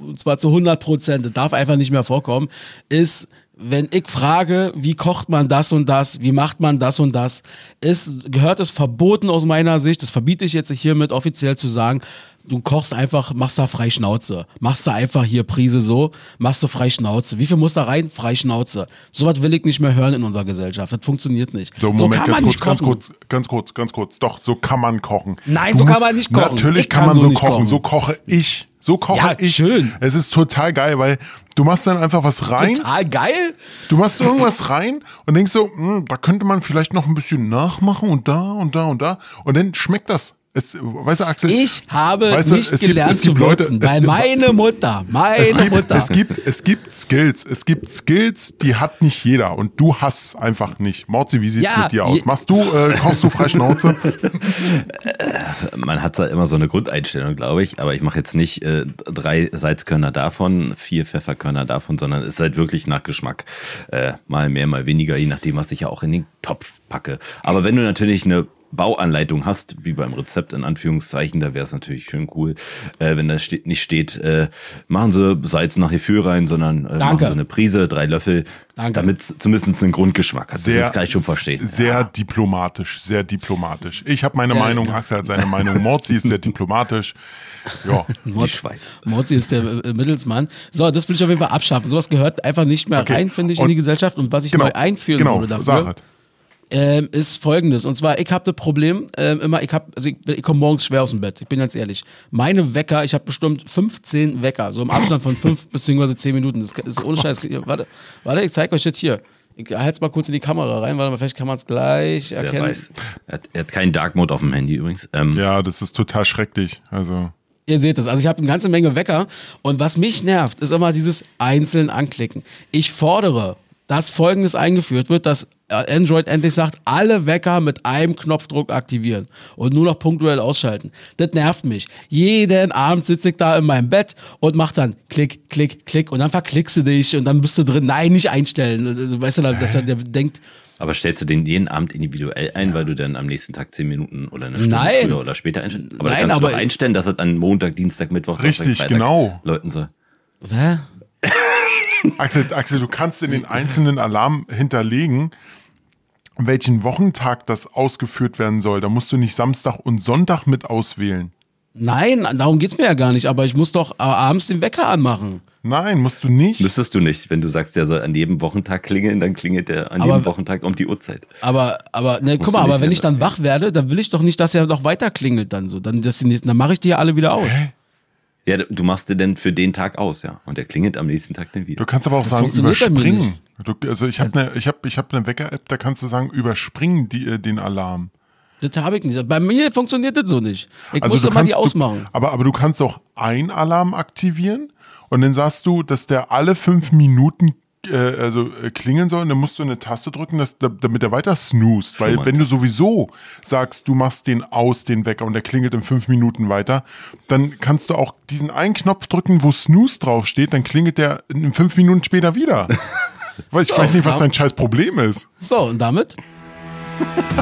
und zwar zu 100 Prozent, das darf einfach nicht mehr vorkommen, ist, wenn ich frage, wie kocht man das und das, wie macht man das und das, ist, gehört es verboten aus meiner Sicht, das verbiete ich jetzt hiermit offiziell zu sagen, du kochst einfach, machst da frei Schnauze. Machst da einfach hier Prise so, machst du frei Schnauze. Wie viel muss da rein? Frei Schnauze. So was will ich nicht mehr hören in unserer Gesellschaft. Das funktioniert nicht. So, Moment, kann man ganz, nicht kurz, ganz kurz, ganz kurz, ganz kurz. Doch, so kann man kochen. Nein, so kann man nicht kochen. Natürlich Ich kann, kann man so so kochen. kochen. So koche ich. So koche Ja, ich. schön. Es ist total geil, weil du machst dann einfach was rein. Total geil. Du machst irgendwas rein und denkst so, hm, da könnte man vielleicht noch ein bisschen nachmachen und da und da und da. Und dann schmeckt das. Es, weißt du, Axel? Ich habe weißt du, nicht es gibt- gelernt es gibt zu Leute- würzen, es- weil meine Mutter, meine es gibt, Mutter. es gibt, es gibt Skills. Es gibt Skills, die hat nicht jeder. Und du hast einfach nicht. Morzi, wie sieht's Ja, mit dir aus? Machst du, äh, kochst du frei Schnauze? Man hat da immer so eine Grundeinstellung, glaube ich, aber ich mache jetzt nicht äh, drei Salzkörner davon, vier Pfefferkörner davon, sondern es ist halt wirklich nach Geschmack. Äh, mal mehr, mal weniger, je nachdem, was ich ja auch in den Topf packe. Aber wenn du natürlich eine Bauanleitung hast, wie beim Rezept in Anführungszeichen, da wäre es natürlich schön cool, äh, wenn da steht, nicht steht, äh, machen Sie Salz nach Gefühl rein, sondern äh, machen. Sie eine Prise, drei Löffel, damit es zumindest einen Grundgeschmack hat. Sehr, das kann ich schon verstehen. Sehr diplomatisch, sehr diplomatisch. Ich habe meine Ja, Meinung, ja. Axel hat seine Meinung, Morzi ist sehr diplomatisch. Ja. Die Schweiz. Morzi ist der äh, Mittelsmann. So, das will ich auf jeden Fall abschaffen. Sowas gehört einfach nicht mehr Okay. rein, finde ich, in Und- die Gesellschaft. Und was ich Genau, neu einführen genau, würde dafür, halt. Ähm, ist folgendes. Und zwar, ich habe das Problem, ähm, immer, ich habe, also ich, ich komme morgens schwer aus dem Bett, ich bin ganz ehrlich. Meine Wecker, ich habe bestimmt 15 Wecker, so im Abstand von 5 bzw. 10 Minuten. Das ist ohne Scheiß. Warte, warte, ich zeige euch das hier. Ich halte es mal kurz in die Kamera rein, weil vielleicht kann man es gleich Sehr erkennen. weiß. Er hat, er hat keinen Dark Mode auf dem Handy übrigens. Ähm, ja, das ist total schrecklich. Also. Ihr seht es. Also ich habe eine ganze Menge Wecker und was mich nervt, ist immer dieses einzeln anklicken. Ich fordere, dass folgendes eingeführt wird, dass Android endlich sagt, alle Wecker mit einem Knopfdruck aktivieren und nur noch punktuell ausschalten. Das nervt mich. Jeden Abend sitze ich da in meinem Bett und mach dann Klick, Klick, Klick und dann verklickst du dich und dann bist du drin. Nein, nicht einstellen. Also, Weißt du, dass er der denkt, Aber stellst du den jeden Abend individuell ein, weil du dann am nächsten Tag zehn Minuten oder eine Stunde Nein. früher oder später einstellst? Aber Nein, kannst aber- du doch einstellen, dass es an Montag, Dienstag, Mittwoch, Richtig, Freitag genau. läuten soll. hä? Axel, Axel, du kannst in den einzelnen Alarm hinterlegen, welchen Wochentag das ausgeführt werden soll. Da musst du nicht Samstag und Sonntag mit auswählen. Nein, darum geht's mir ja gar nicht, aber ich muss doch äh, abends den Wecker anmachen. Nein, musst du nicht. Müsstest du nicht. Wenn du sagst, der soll an jedem Wochentag klingeln, dann klingelt der an Aber- jedem Wochentag um die Uhrzeit. Aber, aber, ne, guck mal, aber wenn ich dann wach werde, dann will ich doch nicht, dass er noch weiter klingelt dann so. Dann, nächsten, dann mache ich die ja alle wieder aus. Ja, du machst dir denn für den Tag aus, ja. Und der klingelt am nächsten Tag dann wieder. Du kannst aber auch sagen, bei mir überspringen. Du, also ich habe eine ich hab, ich hab ne Wecker-App, da kannst du sagen, überspringen die, äh, den Alarm. Das habe ich nicht. Bei mir funktioniert das so nicht. Ich Also muss du immer die ausmachen. Du, aber, aber du kannst auch ein Alarm aktivieren und dann sagst du, dass der alle fünf Minuten äh, also äh, klingeln soll und dann musst du eine Taste drücken, dass, da- damit er weiter snoost. Weil wenn du sowieso sagst, du machst den aus, den Wecker und der klingelt in fünf Minuten weiter, dann kannst du auch diesen einen Knopf drücken, wo snooze draufsteht, dann klingelt der in fünf Minuten später wieder. Weil ich weiß nicht, was dein scheiß Problem ist. So, und damit?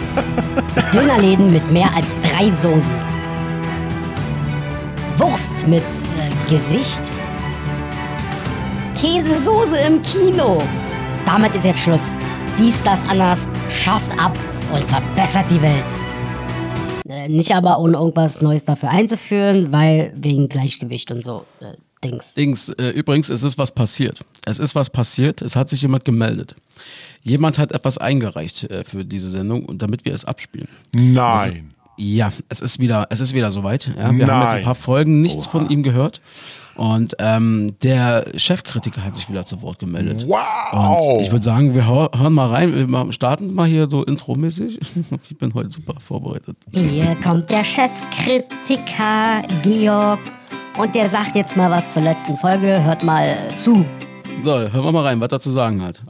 Dönerläden mit mehr als drei Soßen. Wurst mit äh, Gesicht. Käsesoße im Kino. Damit ist jetzt Schluss. Dies, das, anders. Schafft ab und verbessert die Welt. Äh, nicht aber ohne irgendwas Neues dafür einzuführen, weil wegen Gleichgewicht und so. Äh, Dings. Dings, äh, übrigens, es ist was passiert. Es ist was passiert. Es hat sich jemand gemeldet. Jemand hat etwas eingereicht äh, für diese Sendung und damit wir es abspielen. Nein. Ja, es ist wieder, es ist wieder soweit. Ja, wir haben jetzt ein Nein. paar Folgen nichts von ihm gehört. Und ähm, der Chefkritiker hat sich wieder zu Wort gemeldet. Wow! Und ich würde sagen, wir hören mal rein, wir starten mal hier so intromäßig. Ich bin heute super vorbereitet. Hier kommt der Chefkritiker Georg und der sagt jetzt mal was zur letzten Folge. Hört mal zu. So, hören wir mal rein, was er zu sagen hat.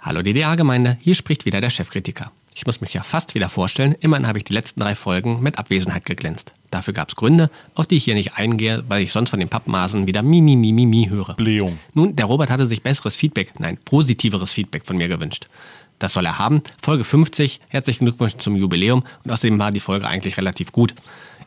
Hallo DDA-Gemeinde, hier spricht wieder der Chefkritiker. Ich muss mich ja fast wieder vorstellen, immerhin habe ich die letzten drei Folgen mit Abwesenheit geglänzt. Dafür gab es Gründe, auf die ich hier nicht eingehe, weil ich sonst von den Pappmaßen wieder mi, mi, mi, mi, mi höre. Blähung. Nun, der Robert hatte sich besseres Feedback, nein, positiveres Feedback von mir gewünscht. Das soll er haben. Folge 50, herzlichen Glückwunsch zum Jubiläum und außerdem war die Folge eigentlich relativ gut.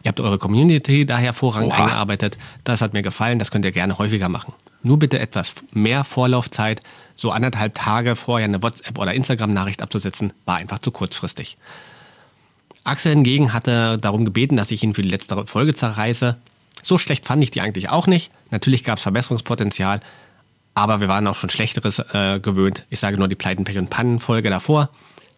Ihr habt eure Community da hervorragend Oha. eingearbeitet. Das hat mir gefallen, das könnt ihr gerne häufiger machen. Nur bitte etwas mehr Vorlaufzeit, so anderthalb Tage vorher eine WhatsApp- oder Instagram-Nachricht abzusetzen, war einfach zu kurzfristig. Axel hingegen hatte darum gebeten, dass ich ihn für die letzte Folge zerreiße. So schlecht fand ich die eigentlich auch nicht. Natürlich gab es Verbesserungspotenzial, aber wir waren auch schon Schlechteres äh, gewöhnt. Ich sage nur die Pleiten, Pech und Pannen-Folge davor.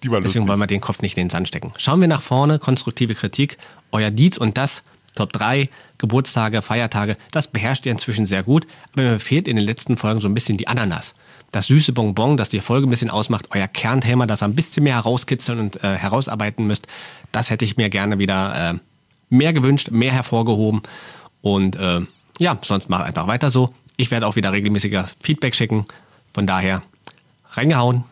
Deswegen lustig. wollen wir den Kopf nicht in den Sand stecken. Schauen wir nach vorne, konstruktive Kritik. Euer Dietz und das, Top 3, Geburtstage, Feiertage, das beherrscht ihr inzwischen sehr gut. Aber mir fehlt in den letzten Folgen so ein bisschen die Ananas das süße Bonbon, das die Folge ein bisschen ausmacht, euer Kernthema, das ihr ein bisschen mehr herauskitzeln und äh, herausarbeiten müsst, das hätte ich mir gerne wieder äh, mehr gewünscht, mehr hervorgehoben. Und äh, ja, sonst macht einfach weiter so. Ich werde auch wieder regelmäßiger Feedback schicken. Von daher reingehauen.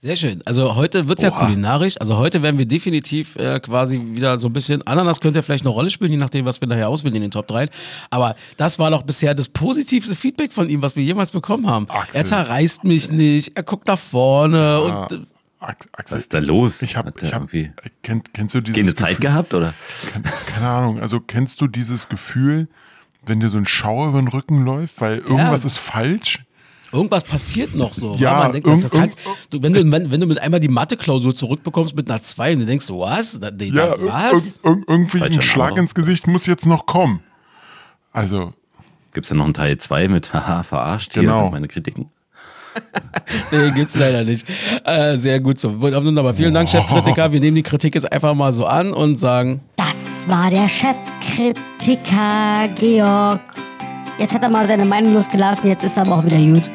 Sehr schön. Also heute wird es ja kulinarisch. Also heute werden wir definitiv äh, quasi wieder so ein bisschen. Ananas könnte ja vielleicht eine Rolle spielen, je nachdem, was wir nachher auswählen in den Top 3. Aber das war doch bisher das positivste Feedback von ihm, was wir jemals bekommen haben. Axel. Er zerreißt mich nicht, er guckt nach vorne ja. und. Äh, Axel, was ist da los? Ich habe, ich hab, kenn, kennst du dieses Keine Zeit Gefühl, gehabt oder? Keine Ahnung. Also kennst du dieses Gefühl, wenn dir so ein Schauer über den Rücken läuft, weil irgendwas ja. ist falsch? Irgendwas passiert noch so. Ja, denkt, also, kannst, du, wenn, du, wenn, wenn, du mit einmal die Mathe-Klausur zurückbekommst mit einer 2 und du denkst, was? Nee, ja, was? Ir irgendwie ein Schlag ins Gesicht muss jetzt noch kommen. Also. Gibt es ja noch einen Teil 2 mit Haha, verarscht genau. hier sind meine Kritiken? nee, gibt's leider nicht. Äh, sehr gut so. Wunderbar. Vielen Dank, Chefkritiker. Wir nehmen die Kritik jetzt einfach mal so an und sagen. Das war der Chefkritiker Georg Jetzt hat er mal seine Meinung losgelassen, jetzt ist er aber auch wieder gut.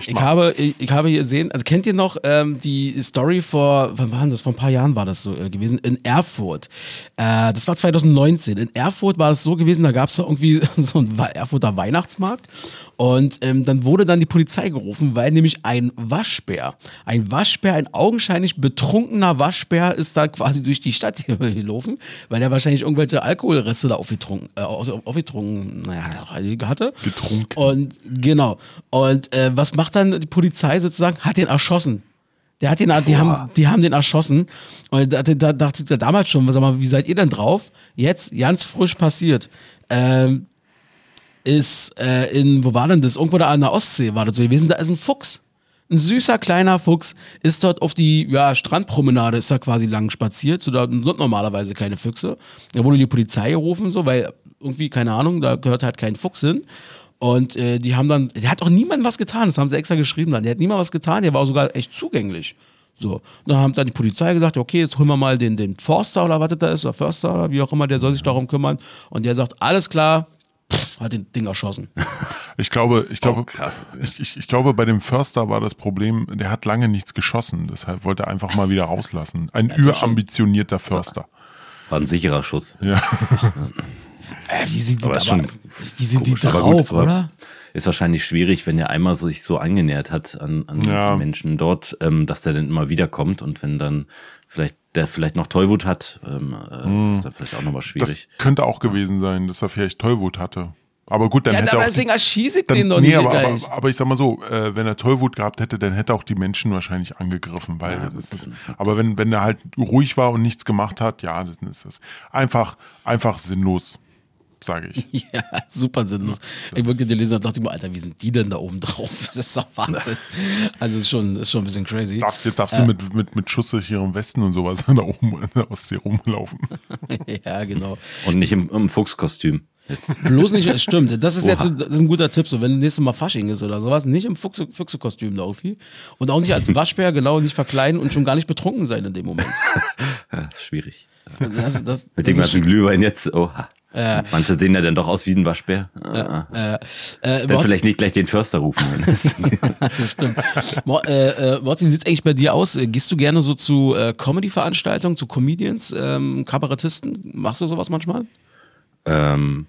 Ich, ich habe, ich, ich, habe hier gesehen, also kennt ihr noch ähm, die Story vor, wann war das? Vor ein paar Jahren war das so äh, gewesen, in Erfurt. Äh, das war 2019. In Erfurt war es so gewesen, da gab es irgendwie so einen Erfurter Weihnachtsmarkt und ähm, dann wurde dann die Polizei gerufen, weil nämlich ein Waschbär, ein Waschbär, ein augenscheinlich betrunkener Waschbär ist da quasi durch die Stadt gelaufen, weil er wahrscheinlich irgendwelche Alkoholreste da aufgetrunken, äh, aufgetrunken naja, hatte. Getrunken. Und genau. Und äh, was macht dann die Polizei sozusagen? Hat den erschossen. Der hat den, die haben, die haben den erschossen. Und da, da dachte ich damals schon, sag mal, wie seid ihr denn drauf? Jetzt ganz frisch passiert. Ähm, ist äh, in, wo war denn das? Irgendwo da an der Ostsee war das so gewesen. Da ist ein Fuchs. Ein süßer kleiner Fuchs ist dort auf die ja, Strandpromenade, ist da quasi lang spaziert. So, da sind normalerweise keine Füchse. Da wurde die Polizei gerufen, so, weil irgendwie, keine Ahnung, da gehört halt kein Fuchs hin. Und äh, die haben dann, der hat auch niemand was getan, das haben sie extra geschrieben dann. Der hat niemand was getan, der war auch sogar echt zugänglich. So, dann haben dann die Polizei gesagt, okay, jetzt holen wir mal den, den Forster oder was das da ist, oder Förster oder wie auch immer, der soll sich darum kümmern. Und der sagt, alles klar, pff, hat den Ding erschossen. Ich glaube, ich glaube, oh, ich, ich, ich, glaube, bei dem Förster war das Problem, der hat lange nichts geschossen, deshalb wollte er einfach mal wieder rauslassen. Ein überambitionierter Förster. War ein sicherer Schuss. Ja. äh, wie sind die, aber, aber wie sind die drauf, gut, oder? Ist wahrscheinlich schwierig, wenn er einmal sich so angenähert hat an, an ja. Menschen dort, ähm, dass der dann immer wiederkommt und wenn dann vielleicht der vielleicht noch Tollwut hat, ähm, äh, hm. ist dann vielleicht auch nochmal schwierig. Das könnte auch gewesen sein, dass er vielleicht Tollwut hatte. Aber gut, dann ja, hätte aber deswegen erschieße ich den doch nee, nicht. Aber, aber, aber, ich sag mal so, äh, wenn er Tollwut gehabt hätte, dann hätte auch die Menschen wahrscheinlich angegriffen. Weil ja, das ist, aber wenn, wenn er halt ruhig war und nichts gemacht hat, ja, dann ist das einfach, einfach sinnlos sage ich. Ja, super sinnlos. Ich wirklich gelesen und dachte mir, Alter, wie sind die denn da oben drauf? Das ist doch Wahnsinn. Also ist schon, ist schon ein bisschen crazy. Darf, jetzt darfst äh, du mit, mit, mit schusssicherem Westen und sowas da oben in der Ostsee rumlaufen. ja, genau. Und nicht im, im Fuchskostüm. Jetzt. Bloß nicht, stimmt. Das ist Oha. jetzt das ist ein guter Tipp, so wenn das nächste Mal Fasching ist oder sowas, nicht im Fuchse, Füchsekostüm irgendwie. Und auch nicht als Waschbär, genau, nicht verkleiden und schon gar nicht betrunken sein in dem Moment. ja, schwierig. Das, das, Mit dem ganzen Glühwein jetzt, oha. Äh, Manche sehen ja dann doch aus wie ein Waschbär. Äh, äh, äh, dann vielleicht nicht gleich den Förster rufen. das stimmt. Äh, äh, Morten, wie sieht es eigentlich bei dir aus? Gehst du gerne so zu äh, Comedy-Veranstaltungen, zu Comedians, ähm, Kabarettisten? Machst du sowas manchmal? Ähm,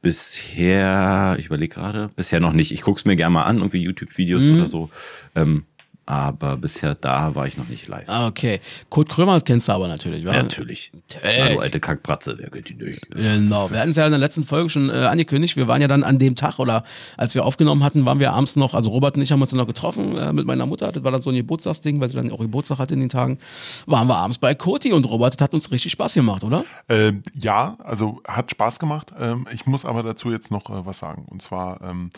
bisher, ich überlege gerade, bisher noch nicht. Ich gucke es mir gerne mal an, irgendwie YouTube-Videos mhm. oder so. Ähm, aber bisher da war ich noch nicht live. Ah, okay. Kurt Krömer kennst du aber natürlich, wa? Natürlich. Hallo, alte Kackbratze, wer kennt die nicht? Genau. Wir hatten es ja in der letzten Folge schon äh, angekündigt. Wir waren ja dann an dem Tag oder als wir aufgenommen hatten, waren wir abends noch, also Robert und ich haben uns dann noch getroffen äh, mit meiner Mutter. Das war dann so ein Geburtstagsding, weil sie dann auch Geburtstag hatte in den Tagen. Waren wir abends bei Koti und Robert, das hat uns richtig Spaß gemacht, oder? Ähm, ja, also hat Spaß gemacht. Ähm, ich muss aber dazu jetzt noch äh, was sagen. Und zwar, ähm,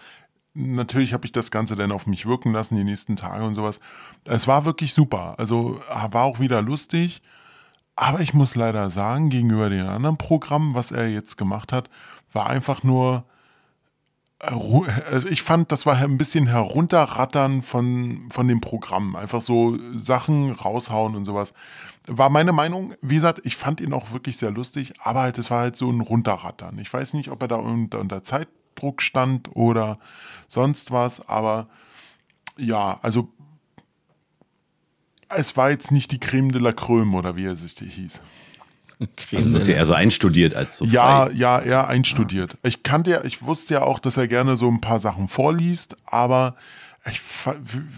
natürlich habe ich das Ganze dann auf mich wirken lassen, die nächsten Tage und sowas. Es war wirklich super. Also war auch wieder lustig. Aber ich muss leider sagen, gegenüber den anderen Programmen, was er jetzt gemacht hat, war einfach nur. Äh, also ich fand, das war ein bisschen herunterrattern von, von dem Programm. Einfach so Sachen raushauen und sowas. War meine Meinung. Wie gesagt, ich fand ihn auch wirklich sehr lustig, aber halt, es war halt so ein Runterrattern. Ich weiß nicht, ob er da unter, unter Zeit Zeitdruck stand oder sonst was, aber ja, also es war jetzt nicht die Creme de la Creme oder wie er sich die hieß. Also wurde er so einstudiert als so Ja, frei. ja, er einstudiert. Ja. Ich kannte ja, ich wusste ja auch, dass er gerne so ein paar Sachen vorliest, aber ich,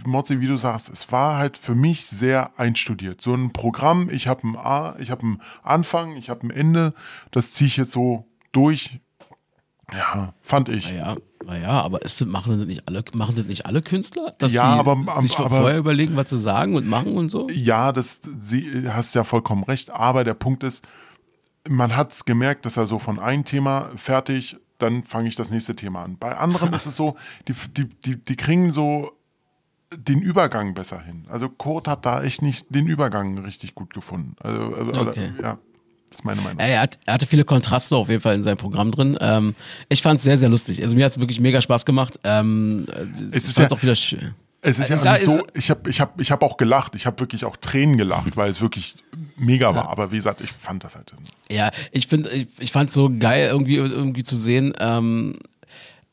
Mozzi, wie du sagst, es war halt für mich sehr einstudiert. So ein Programm, ich habe ein A, ich habe einen Anfang, ich habe ein Ende, das ziehe ich jetzt so durch ja, fand ich. Naja, naja aber ist, machen, das nicht alle, machen das nicht alle Künstler? Dass ja, sie aber, sich aber, vorher überlegen, was sie sagen und machen und so? Ja, das sie, hast ja vollkommen recht. Aber der Punkt ist, man hat es gemerkt, dass er so von einem Thema fertig, dann fange ich das nächste Thema an. Bei anderen ist es so, die, die, die, die kriegen so den Übergang besser hin. Also Kurt hat da echt nicht den Übergang richtig gut gefunden. Also, also okay. ja. Das ist meine Meinung. Er, hat, er hatte viele Kontraste auf jeden Fall in seinem Programm drin. Ähm, ich fand es sehr, sehr lustig. Also mir hat es wirklich mega Spaß gemacht. Ähm, es ist ja, auch wieder schön. Es ist ja ist, so, ich habe ich hab, ich hab auch gelacht. Ich habe wirklich auch Tränen gelacht, weil es wirklich mega war. Aber wie gesagt, ich fand das halt. Ja, ich ich, ich fand es so geil, irgendwie, irgendwie zu sehen. Ähm,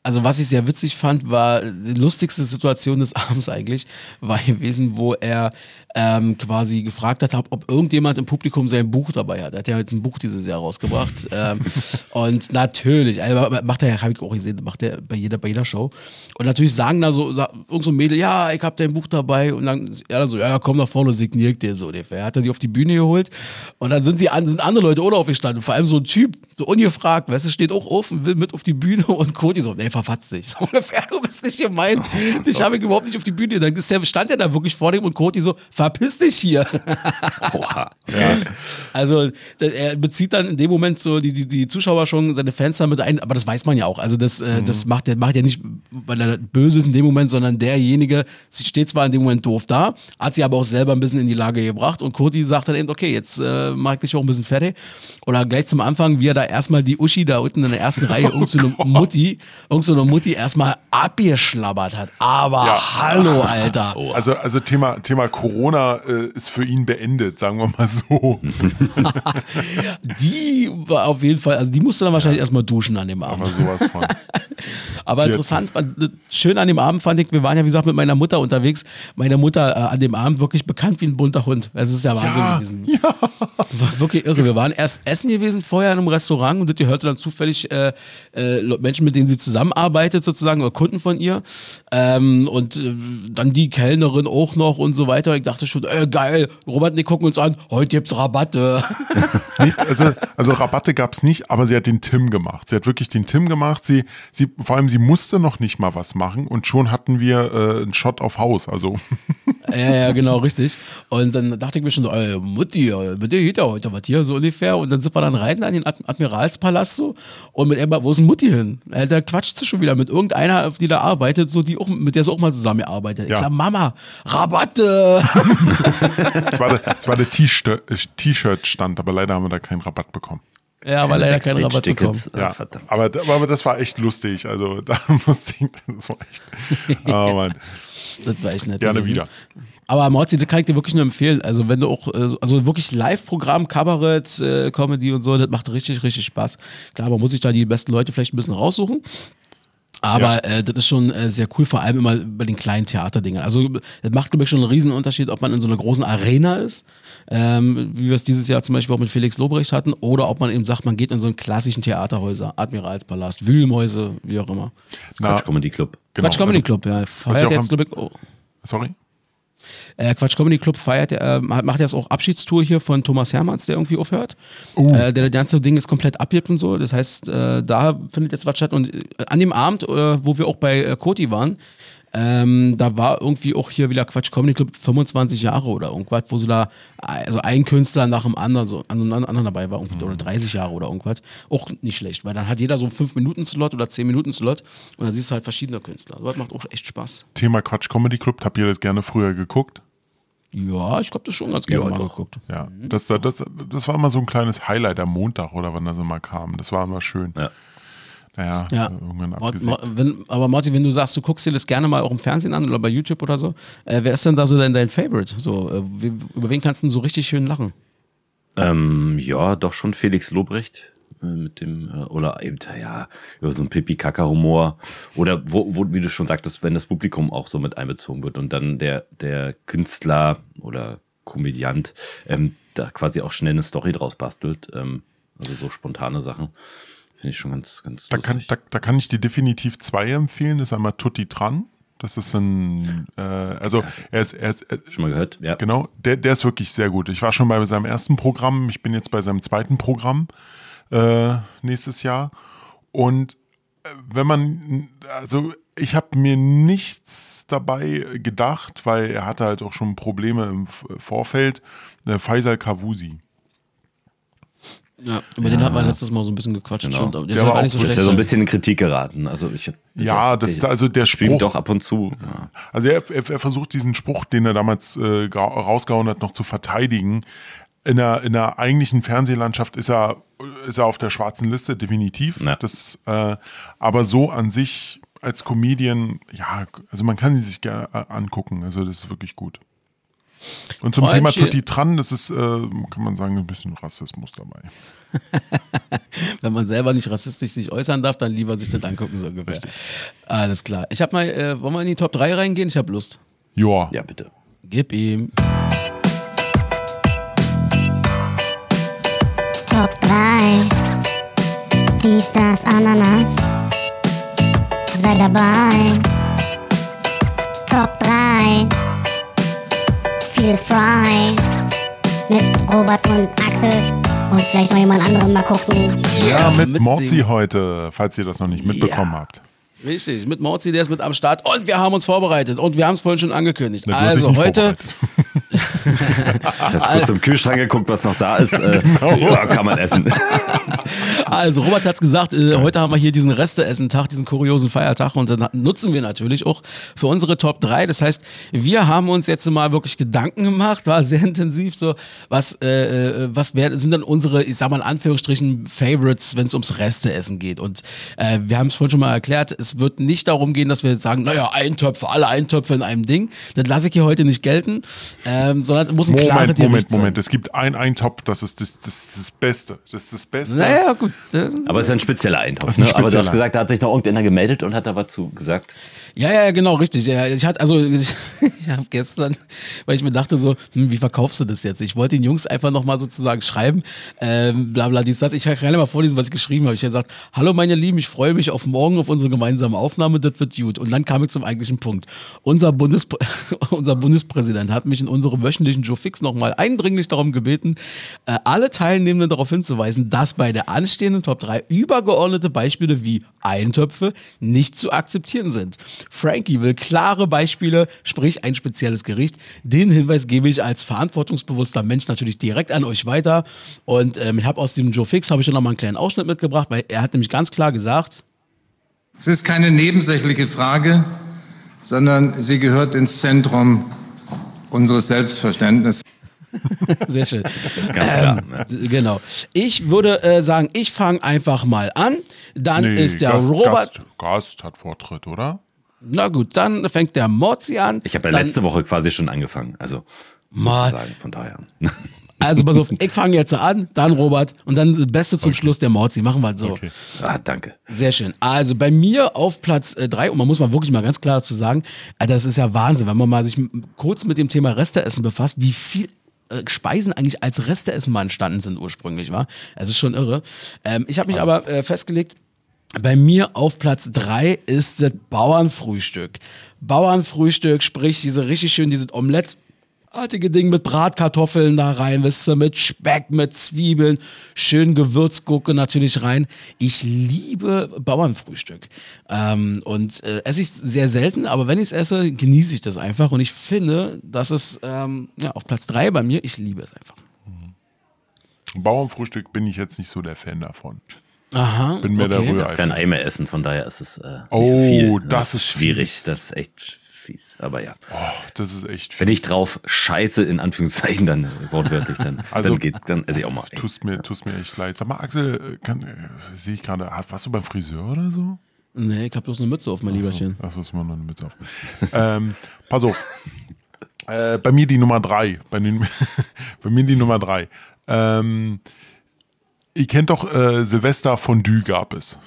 also was ich sehr witzig fand, war die lustigste Situation des Abends eigentlich, war gewesen, wo er ähm, quasi gefragt hat, ob irgendjemand im Publikum sein Buch dabei hat. Er hat ja jetzt ein Buch dieses Jahr rausgebracht. ähm, und natürlich, also macht er, habe ich auch gesehen, macht er bei jeder, bei jeder Show. Und natürlich sagen da so, irgend so ein Mädel, ja, ich habe dein Buch dabei. Und dann, er dann so, ja, komm nach vorne, signiert dir so ungefähr. Er hat er die auf die Bühne geholt. Und dann sind, die, sind andere Leute auch aufgestanden. Vor allem so ein Typ, so ungefragt, weißt du, steht auch offen, will mit auf die Bühne und Cody so, nee, verfatzt dich. So ungefähr, du bist nicht gemeint. Ich habe ihn überhaupt nicht auf die Bühne. Dann ist der, stand er da wirklich vor dem und Cody so, verpiss dich hier. Oha. Ja. Also er bezieht dann in dem Moment so die, die, die Zuschauer schon seine Fans damit ein, aber das weiß man ja auch. Also das, äh, mhm. das macht er macht ja nicht, weil er böse ist in dem Moment, sondern derjenige steht zwar in dem Moment doof da, hat sie aber auch selber ein bisschen in die Lage gebracht und Cody sagt dann eben, okay, jetzt äh, mag ich dich auch ein bisschen fertig. Oder gleich zum Anfang, wie er da erstmal die Uschi da unten in der ersten Reihe, irgend so eine Mutti, irgend so eine Mutti erstmal abgeschlabbert hat. Aber ja. hallo, Alter. Also, also Thema, Thema Corona äh, ist für ihn beendet, sagen wir mal so. die war auf jeden Fall, also die musste dann wahrscheinlich ja. erstmal duschen an dem Abend. Aber sowas von. Aber interessant, schön an dem Abend fand ich, wir waren ja wie gesagt mit meiner Mutter unterwegs. Meine Mutter äh, an dem Abend wirklich bekannt wie ein bunter Hund. Es ist ja Wahnsinn ja, gewesen. Ja. War wirklich irre. Wir waren erst essen gewesen vorher in einem Restaurant und die hörte dann zufällig äh, äh, Menschen, mit denen sie zusammenarbeitet sozusagen oder Kunden von ihr. Ähm, und äh, dann die Kellnerin auch noch und so weiter. Ich dachte schon, äh, geil, Robert, wir gucken uns an, heute gibt's Rabatte. nee, also, also Rabatte gab's nicht, aber sie hat den Tim gemacht. Sie hat wirklich den Tim gemacht. Sie, sie, vor allem sie musste noch nicht mal was machen und schon hatten wir äh, einen Shot auf Haus. Also. ja, ja, genau, richtig. Und dann dachte ich mir schon so, ey, Mutti, mit dir geht ja heute was hier so ungefähr. Und dann sind wir dann rein an den Admiralspalast so und mit Emma, wo ist denn Mutti hin? Äh, da quatscht sie schon wieder mit irgendeiner, die da arbeitet, so die auch, mit der sie auch mal zusammengearbeitet. Ja. Ich sag, Mama, Rabatte! Es war, das war der T-Shirt-Stand, aber leider haben wir da keinen Rabatt bekommen. Ja, aber leider keinen Rabatt bekommen. Ja, aber, aber das war echt lustig. Also da musste ich, das war echt. Oh Mann. Das war echt nett. Gerne wieder. Aber Morzi, das kann ich dir wirklich nur empfehlen. Also wenn du auch, äh, also wirklich Live-Programm, Kabarett, äh, Comedy und so, das macht richtig, richtig Spaß. Klar, man muss sich da die besten Leute vielleicht ein bisschen raussuchen. Aber äh, das ist schon äh, sehr cool, vor allem immer bei den kleinen Theaterdingen. Also das macht, glaube ich, schon einen riesen Unterschied, ob man in so einer großen Arena ist, ähm, wie wir es dieses Jahr zum Beispiel auch mit Felix Lobrecht hatten, oder ob man eben sagt, man geht in so einen klassischen Theaterhäuser, Admiralspalast, Wühlmäuse, wie auch immer. Na, Quatsch Comedy Club. genau, Quatsch Comedy also- Club, ja. ja Feiert jetzt, glaube ich, oh, Sorry? Äh, Quatsch Comedy Club feiert, äh, macht jetzt auch Abschiedstour hier von Thomas Hermanns, der irgendwie aufhört. Uh. Äh, der das ganze Ding jetzt komplett abgibt und so. Das heißt, äh, da findet jetzt was statt. Und äh, an dem Abend, äh, wo wir auch bei äh, Koti waren, ähm, da war irgendwie auch hier wieder Quatsch Comedy Club 25 Jahre oder irgendwas, wo so da also ein Künstler nach dem anderen so an einem anderen dabei war, irgendwie, oder 30 Jahre oder irgendwas. Auch nicht schlecht, weil dann hat jeder so einen 5 Minuten Slot oder 10 Minuten Slot und dann siehst du halt verschiedene Künstler. Das macht auch echt Spaß. Thema Quatsch Comedy Club, habt ihr das gerne früher geguckt? Ja, ich glaube, das schon ganz gerne Ja, mal doch. geguckt. Ja, das, das, das war immer so ein kleines Highlight am Montag oder wann das immer kam. Das war immer schön. Ja. Naja, Ja. irgendwann wenn, aber Martin, wenn du sagst, du guckst dir das gerne mal auch im Fernsehen an oder bei YouTube oder so, äh, wer ist denn da so dein, dein Favorite? So, äh, wie, über wen kannst du denn so richtig schön lachen? Ähm, ja, doch schon Felix Lobrecht äh, mit dem äh, oder eben ja über so ein Pipi Kaka Humor oder wo, wo wie du schon sagtest, wenn das Publikum auch so mit einbezogen wird und dann der der Künstler oder Komödiant ähm, da quasi auch schnell eine Story draus bastelt, ähm, also so spontane Sachen finde ich schon ganz ganz Da kann, lustig. da, da kann ich dir definitiv zwei empfehlen. Das ist einmal Tutti Tran. Das ist ein, äh, also er ist, er ist, er, schon mal gehört, ja. Genau, der, der ist wirklich sehr gut. Ich war schon bei seinem ersten Programm, ich bin jetzt bei seinem zweiten Programm äh, nächstes Jahr. Und äh, wenn man, also ich habe mir nichts dabei gedacht, weil er hatte halt auch schon Probleme im Vorfeld. Äh, Faisal Kavusi. Ja, über den hat man letztes Mal so ein bisschen gequatscht. Genau. Der Der ist war auch so ist ja so ein bisschen in Kritik geraten. Also ich Ja, das, also der Spruch. doch ab und zu. Ja. Also er, er, er versucht diesen Spruch, den er damals äh, rausgehauen hat, noch zu verteidigen. In der, in der eigentlichen Fernsehlandschaft ist er, ist er auf der schwarzen Liste, definitiv. Ja. Das, äh, aber so an sich als Comedian, ja, also man kann sie sich gerne äh, angucken. Also das ist wirklich gut. Und zum Thema Tutti Tran, das ist, äh, kann man sagen, ein bisschen Rassismus dabei. Wenn man selber nicht rassistisch sich äußern darf, dann lieber sich das angucken, so ungefähr. Alles klar. Ich habe mal, äh, wollen wir in die Top 3 reingehen? Ich habe Lust. Joa. ja, bitte. Gib ihm. Top 3. Dies, das, Ananas. Sei dabei. Top 3. Feel frei. Mit Robert und Axel. Und vielleicht noch jemand anderen mal gucken. Ja, mit, mit Morzi heute, falls ihr das noch nicht mitbekommen habt. Richtig, mit Morzi, der ist mit am Start und wir haben uns vorbereitet und wir haben es vorhin schon angekündigt. Also heute, Hast kurz im Kühlschrank geguckt, was noch da ist. Äh, ja, kann man essen. also Robert hat's gesagt, äh, heute haben wir hier diesen Resteessen-Tag, diesen kuriosen Feiertag und dann nutzen wir natürlich auch für unsere Top 3. Das heißt, wir haben uns jetzt mal wirklich Gedanken gemacht, war sehr intensiv so, was, äh, äh, was wär, sind dann unsere, ich sag mal in Anführungsstrichen, Favorites, wenn es ums Resteessen geht. Und äh, wir haben es vorhin schon mal erklärt, es wird nicht darum gehen, dass wir jetzt sagen, naja, Eintöpfe, alle Eintöpfe in einem Ding. Das lasse ich hier heute nicht gelten, ähm, sondern es muss ein Moment, Gericht Moment, sein. Moment. Es gibt ein Eintopf, das ist das, das, das Beste. Das ist das Beste. Naja, gut. äh, Aber es ist ein spezieller Eintopf. ein Ne? Aber du hast spezieller. gesagt, da hat sich noch irgendeiner gemeldet und hat da was zu gesagt. Ja, ja, genau, richtig. Ja, ich hatte, also, ich, habe gestern, weil ich mir dachte so, hm, wie verkaufst du das jetzt? Ich wollte den Jungs einfach nochmal sozusagen schreiben, ähm, bla bla dies, das. Ich kann gleich mal vorlesen, was ich geschrieben habe. Ich habe gesagt, hallo meine Lieben, ich freue mich auf morgen, auf unsere gemeinsame Aufnahme, das wird gut. Und dann kam ich zum eigentlichen Punkt. Unser, Bundespr unser Bundespräsident hat mich in unserem wöchentlichen Joe Fix nochmal eindringlich darum gebeten, äh, alle Teilnehmenden darauf hinzuweisen, dass bei der anstehenden Top 3 übergeordnete Beispiele wie Eintöpfe nicht zu akzeptieren sind. Frankie will klare Beispiele, sprich ein spezielles Gericht. Den Hinweis gebe ich als verantwortungsbewusster Mensch natürlich direkt an euch weiter. Und ähm, ich habe aus dem Joe Fix habe ich schon noch mal einen kleinen Ausschnitt mitgebracht, weil er hat nämlich ganz klar gesagt, Es ist keine nebensächliche Frage, sondern sie gehört ins Zentrum unseres Selbstverständnisses. sehr schön. Ganz klar. Ähm, ja. Genau. Ich würde äh, sagen, ich fange einfach mal an. Dann ist der Gast, Robert. Gast, Gast hat Vortritt, oder? Na gut, dann fängt der Morzi an. Ich habe ja letzte Woche quasi schon angefangen. Also, Mal. von daher. Also pass auf, ich fange jetzt an, dann Robert und dann das Beste zum Schluss der Morzi. Machen wir so. Okay. ah, danke. Sehr schön. Also bei mir auf Platz 3, und man muss mal wirklich mal ganz klar dazu sagen, äh, das ist ja Wahnsinn, wenn man mal sich kurz mit dem Thema Resteessen befasst, wie viel äh, Speisen eigentlich als Resteessen mal entstanden sind ursprünglich, war. Ist schon irre. Ähm, ich habe mich aber äh, festgelegt, bei mir auf Platz 3 ist das Bauernfrühstück. Bauernfrühstück, sprich diese richtig schön, dieses Omelette. Artige Ding mit Bratkartoffeln da rein, wisst ihr, mit Speck, mit Zwiebeln, schön Gewürzgurke natürlich rein. Ich liebe Bauernfrühstück. Ähm, und äh, esse ich sehr selten, aber wenn ich es esse, genieße ich das einfach. Und ich finde, das ist ähm, ja, auf Platz 3 bei mir. Ich liebe es einfach. Bauernfrühstück bin ich jetzt nicht so der Fan davon. Aha. Bin mir der Ich Rührei. darf kein Ei mehr essen, von daher ist es äh, nicht Oh, so viel. das ist schwierig. fies. Das ist echt fies. Aber ja. Oh, das ist echt. Wenn ich drauf scheiße, in Anführungszeichen, dann wortwörtlich, dann, Also, dann geht, dann esse ich auch mal. Tust mir, tust mir echt leid. Sag mal, Axel, äh, kann, äh, sehe ich gerade, hat- warst du beim Friseur oder so? Nee, ich habe bloß eine Mütze auf, mein Lieberchen. Achso, ist immer noch eine Mütze auf. ähm, pass auf. Äh, bei mir die Nummer drei. Bei, den, bei mir die Nummer drei. Ähm, ihr kennt doch äh, Silvester Fondue gab es.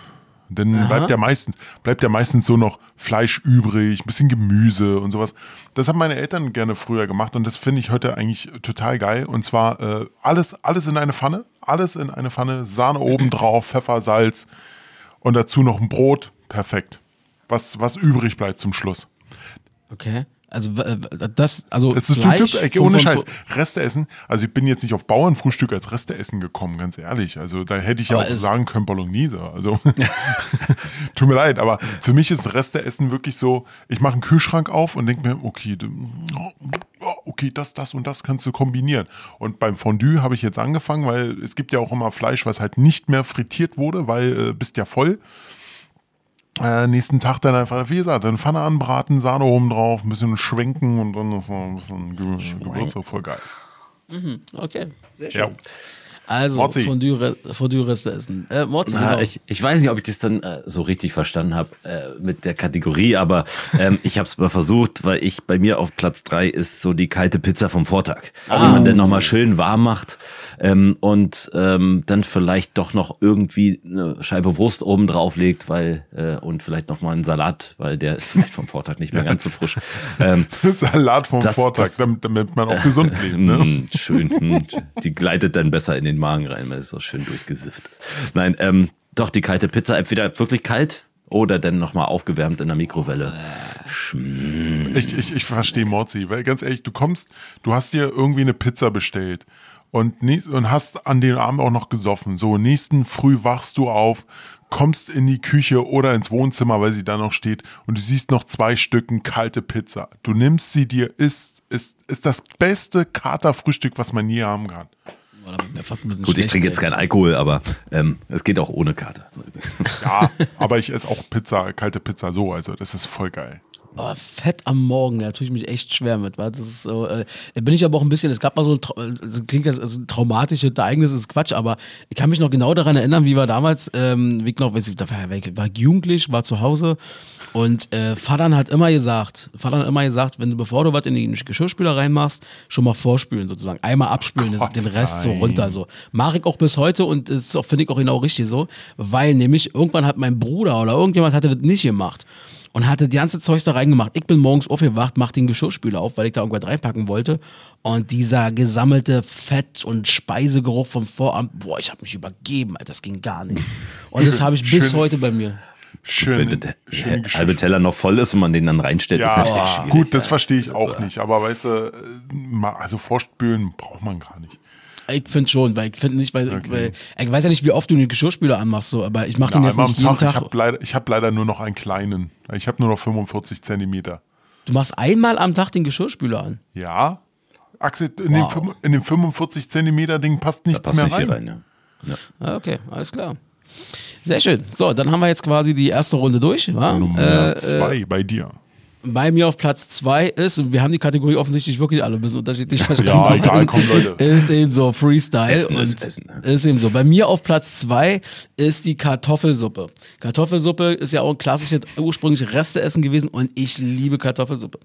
Dann bleibt ja meistens, bleibt ja meistens so noch Fleisch übrig, ein bisschen Gemüse und sowas. Das haben meine Eltern gerne früher gemacht und das finde ich heute eigentlich total geil. Und zwar äh, alles, alles in eine Pfanne, alles in eine Pfanne, Sahne oben drauf, Pfeffer, Salz und dazu noch ein Brot. Perfekt. Was, was übrig bleibt zum Schluss. Okay. Also das, also Es ist Fleisch typ, ohne Scheiß. Reste essen. Also ich bin jetzt nicht auf Bauernfrühstück als Reste essen gekommen, ganz ehrlich. Also da hätte ich ja Aber auch sagen können Bolognese. Also tut mir leid, aber für mich ist Reste essen wirklich so, ich mache einen Kühlschrank auf und denke mir, okay, okay, das, das und das kannst du kombinieren. Und beim Fondue habe ich jetzt angefangen, weil es gibt ja auch immer Fleisch, was halt nicht mehr frittiert wurde, weil äh, bist ja voll. Äh, nächsten Tag dann einfach, wie gesagt, dann Pfanne anbraten, Sahne oben drauf, ein bisschen schwenken und dann ist noch ein bisschen Ge Gewürze, voll geil. Okay, sehr Ja. Also, Morzi. Fondue, Fondue Reste essen. Äh, Morzi, Ah, genau. ich, ich weiß nicht, ob ich das dann äh, so richtig verstanden habe äh, mit der Kategorie, aber ähm, ich habe es mal versucht, weil ich bei mir auf Platz drei ist so die kalte Pizza vom Vortag, die man dann nochmal schön warm macht ähm, und ähm, dann vielleicht doch noch irgendwie eine Scheibe Wurst oben drauf legt, weil äh, und vielleicht noch mal einen Salat, weil der ist vielleicht vom Vortag nicht mehr ganz so frisch. Ähm, Salat vom Das- Vortag, das- damit, damit man auch gesund lebt. Ne? Mm, schön. mm. Die gleitet dann besser in den Magen rein, weil es so schön durchgesifft ist. Nein, ähm, doch die kalte Pizza, entweder wirklich kalt oder dann nochmal aufgewärmt in der Mikrowelle. Ich, ich, ich verstehe Morzi, weil ganz ehrlich, du kommst, du hast dir irgendwie eine Pizza bestellt und, und hast an den Abend auch noch gesoffen. So, nächsten Früh wachst du auf, kommst in die Küche oder ins Wohnzimmer, weil sie da noch steht und du siehst noch zwei Stücken kalte Pizza. Du nimmst sie dir, isst, ist, ist das beste Katerfrühstück, was man je haben kann. Wird mir fast ein bisschen Gut, ich trinke jetzt keinen Alkohol, aber ähm, es geht auch ohne Karte. Ja, aber ich esse auch Pizza, kalte Pizza so, also das ist voll geil. Aber fett am Morgen, da tue ich mich echt schwer mit. Weil das ist so, äh, bin ich aber auch ein bisschen, es gab mal so ein, das klingt das also ein traumatisches Ereignis, ist Quatsch, aber ich kann mich noch genau daran erinnern, wie wir damals, ähm, wie ich noch, weiß ich, da war, ich war jugendlich, war zu Hause und äh, Vater hat immer gesagt, Vater hat immer gesagt, wenn du, bevor du was in die Geschirrspüler reinmachst, schon mal vorspülen sozusagen. Einmal abspülen, das- Gott, den Rest so nein. runter so. Mache ich auch bis heute und das ist auch, finde ich auch genau richtig so, weil nämlich irgendwann hat mein Bruder oder irgendjemand hatte das nicht gemacht und hatte die ganze Zeugs da reingemacht. Ich bin morgens aufgewacht, mach den Geschirrspüler auf, weil ich da irgendwas reinpacken wollte. Und dieser gesammelte Fett- und Speisegeruch vom Vorabend, boah, ich habe mich übergeben, Alter, das ging gar nicht. Und das habe ich bis Schön. heute bei mir. Schön, Wenn der halbe Teller noch voll ist und man den dann reinstellt, ist Ja, natürlich schwierig. gut, das verstehe ich auch nicht. Aber weißt du, äh, also vorspülen braucht man gar nicht. Ich finde schon, weil ich finde nicht, weil, Okay. weil ich weiß ja nicht, wie oft du den Geschirrspüler anmachst, so, aber ich mache den jetzt einmal am nicht jeden Tag. Ich habe leider, ich hab leider nur noch einen kleinen. Ich habe nur noch 45 Zentimeter. Du machst einmal am Tag den Geschirrspüler an. Ja. Axel, in, Wow. in den 45 Zentimeter Ding passt nichts Passt mehr nicht rein. hier rein, ja. ja. Ah, Okay, alles klar. Sehr schön. So, dann haben wir jetzt quasi die erste Runde durch. Wa? Nummer Äh, zwei bei dir. Bei mir auf Platz zwei ist, und wir haben die Kategorie offensichtlich wirklich alle ein bisschen unterschiedlich verstanden. Ja, egal, komm, Leute. Ist eben so Freestyle. Essen und ist Essen, ne? Ist eben so. Bei mir auf Platz zwei ist die Kartoffelsuppe. Kartoffelsuppe ist ja auch ein klassisches ursprünglich Resteessen gewesen und ich liebe Kartoffelsuppe.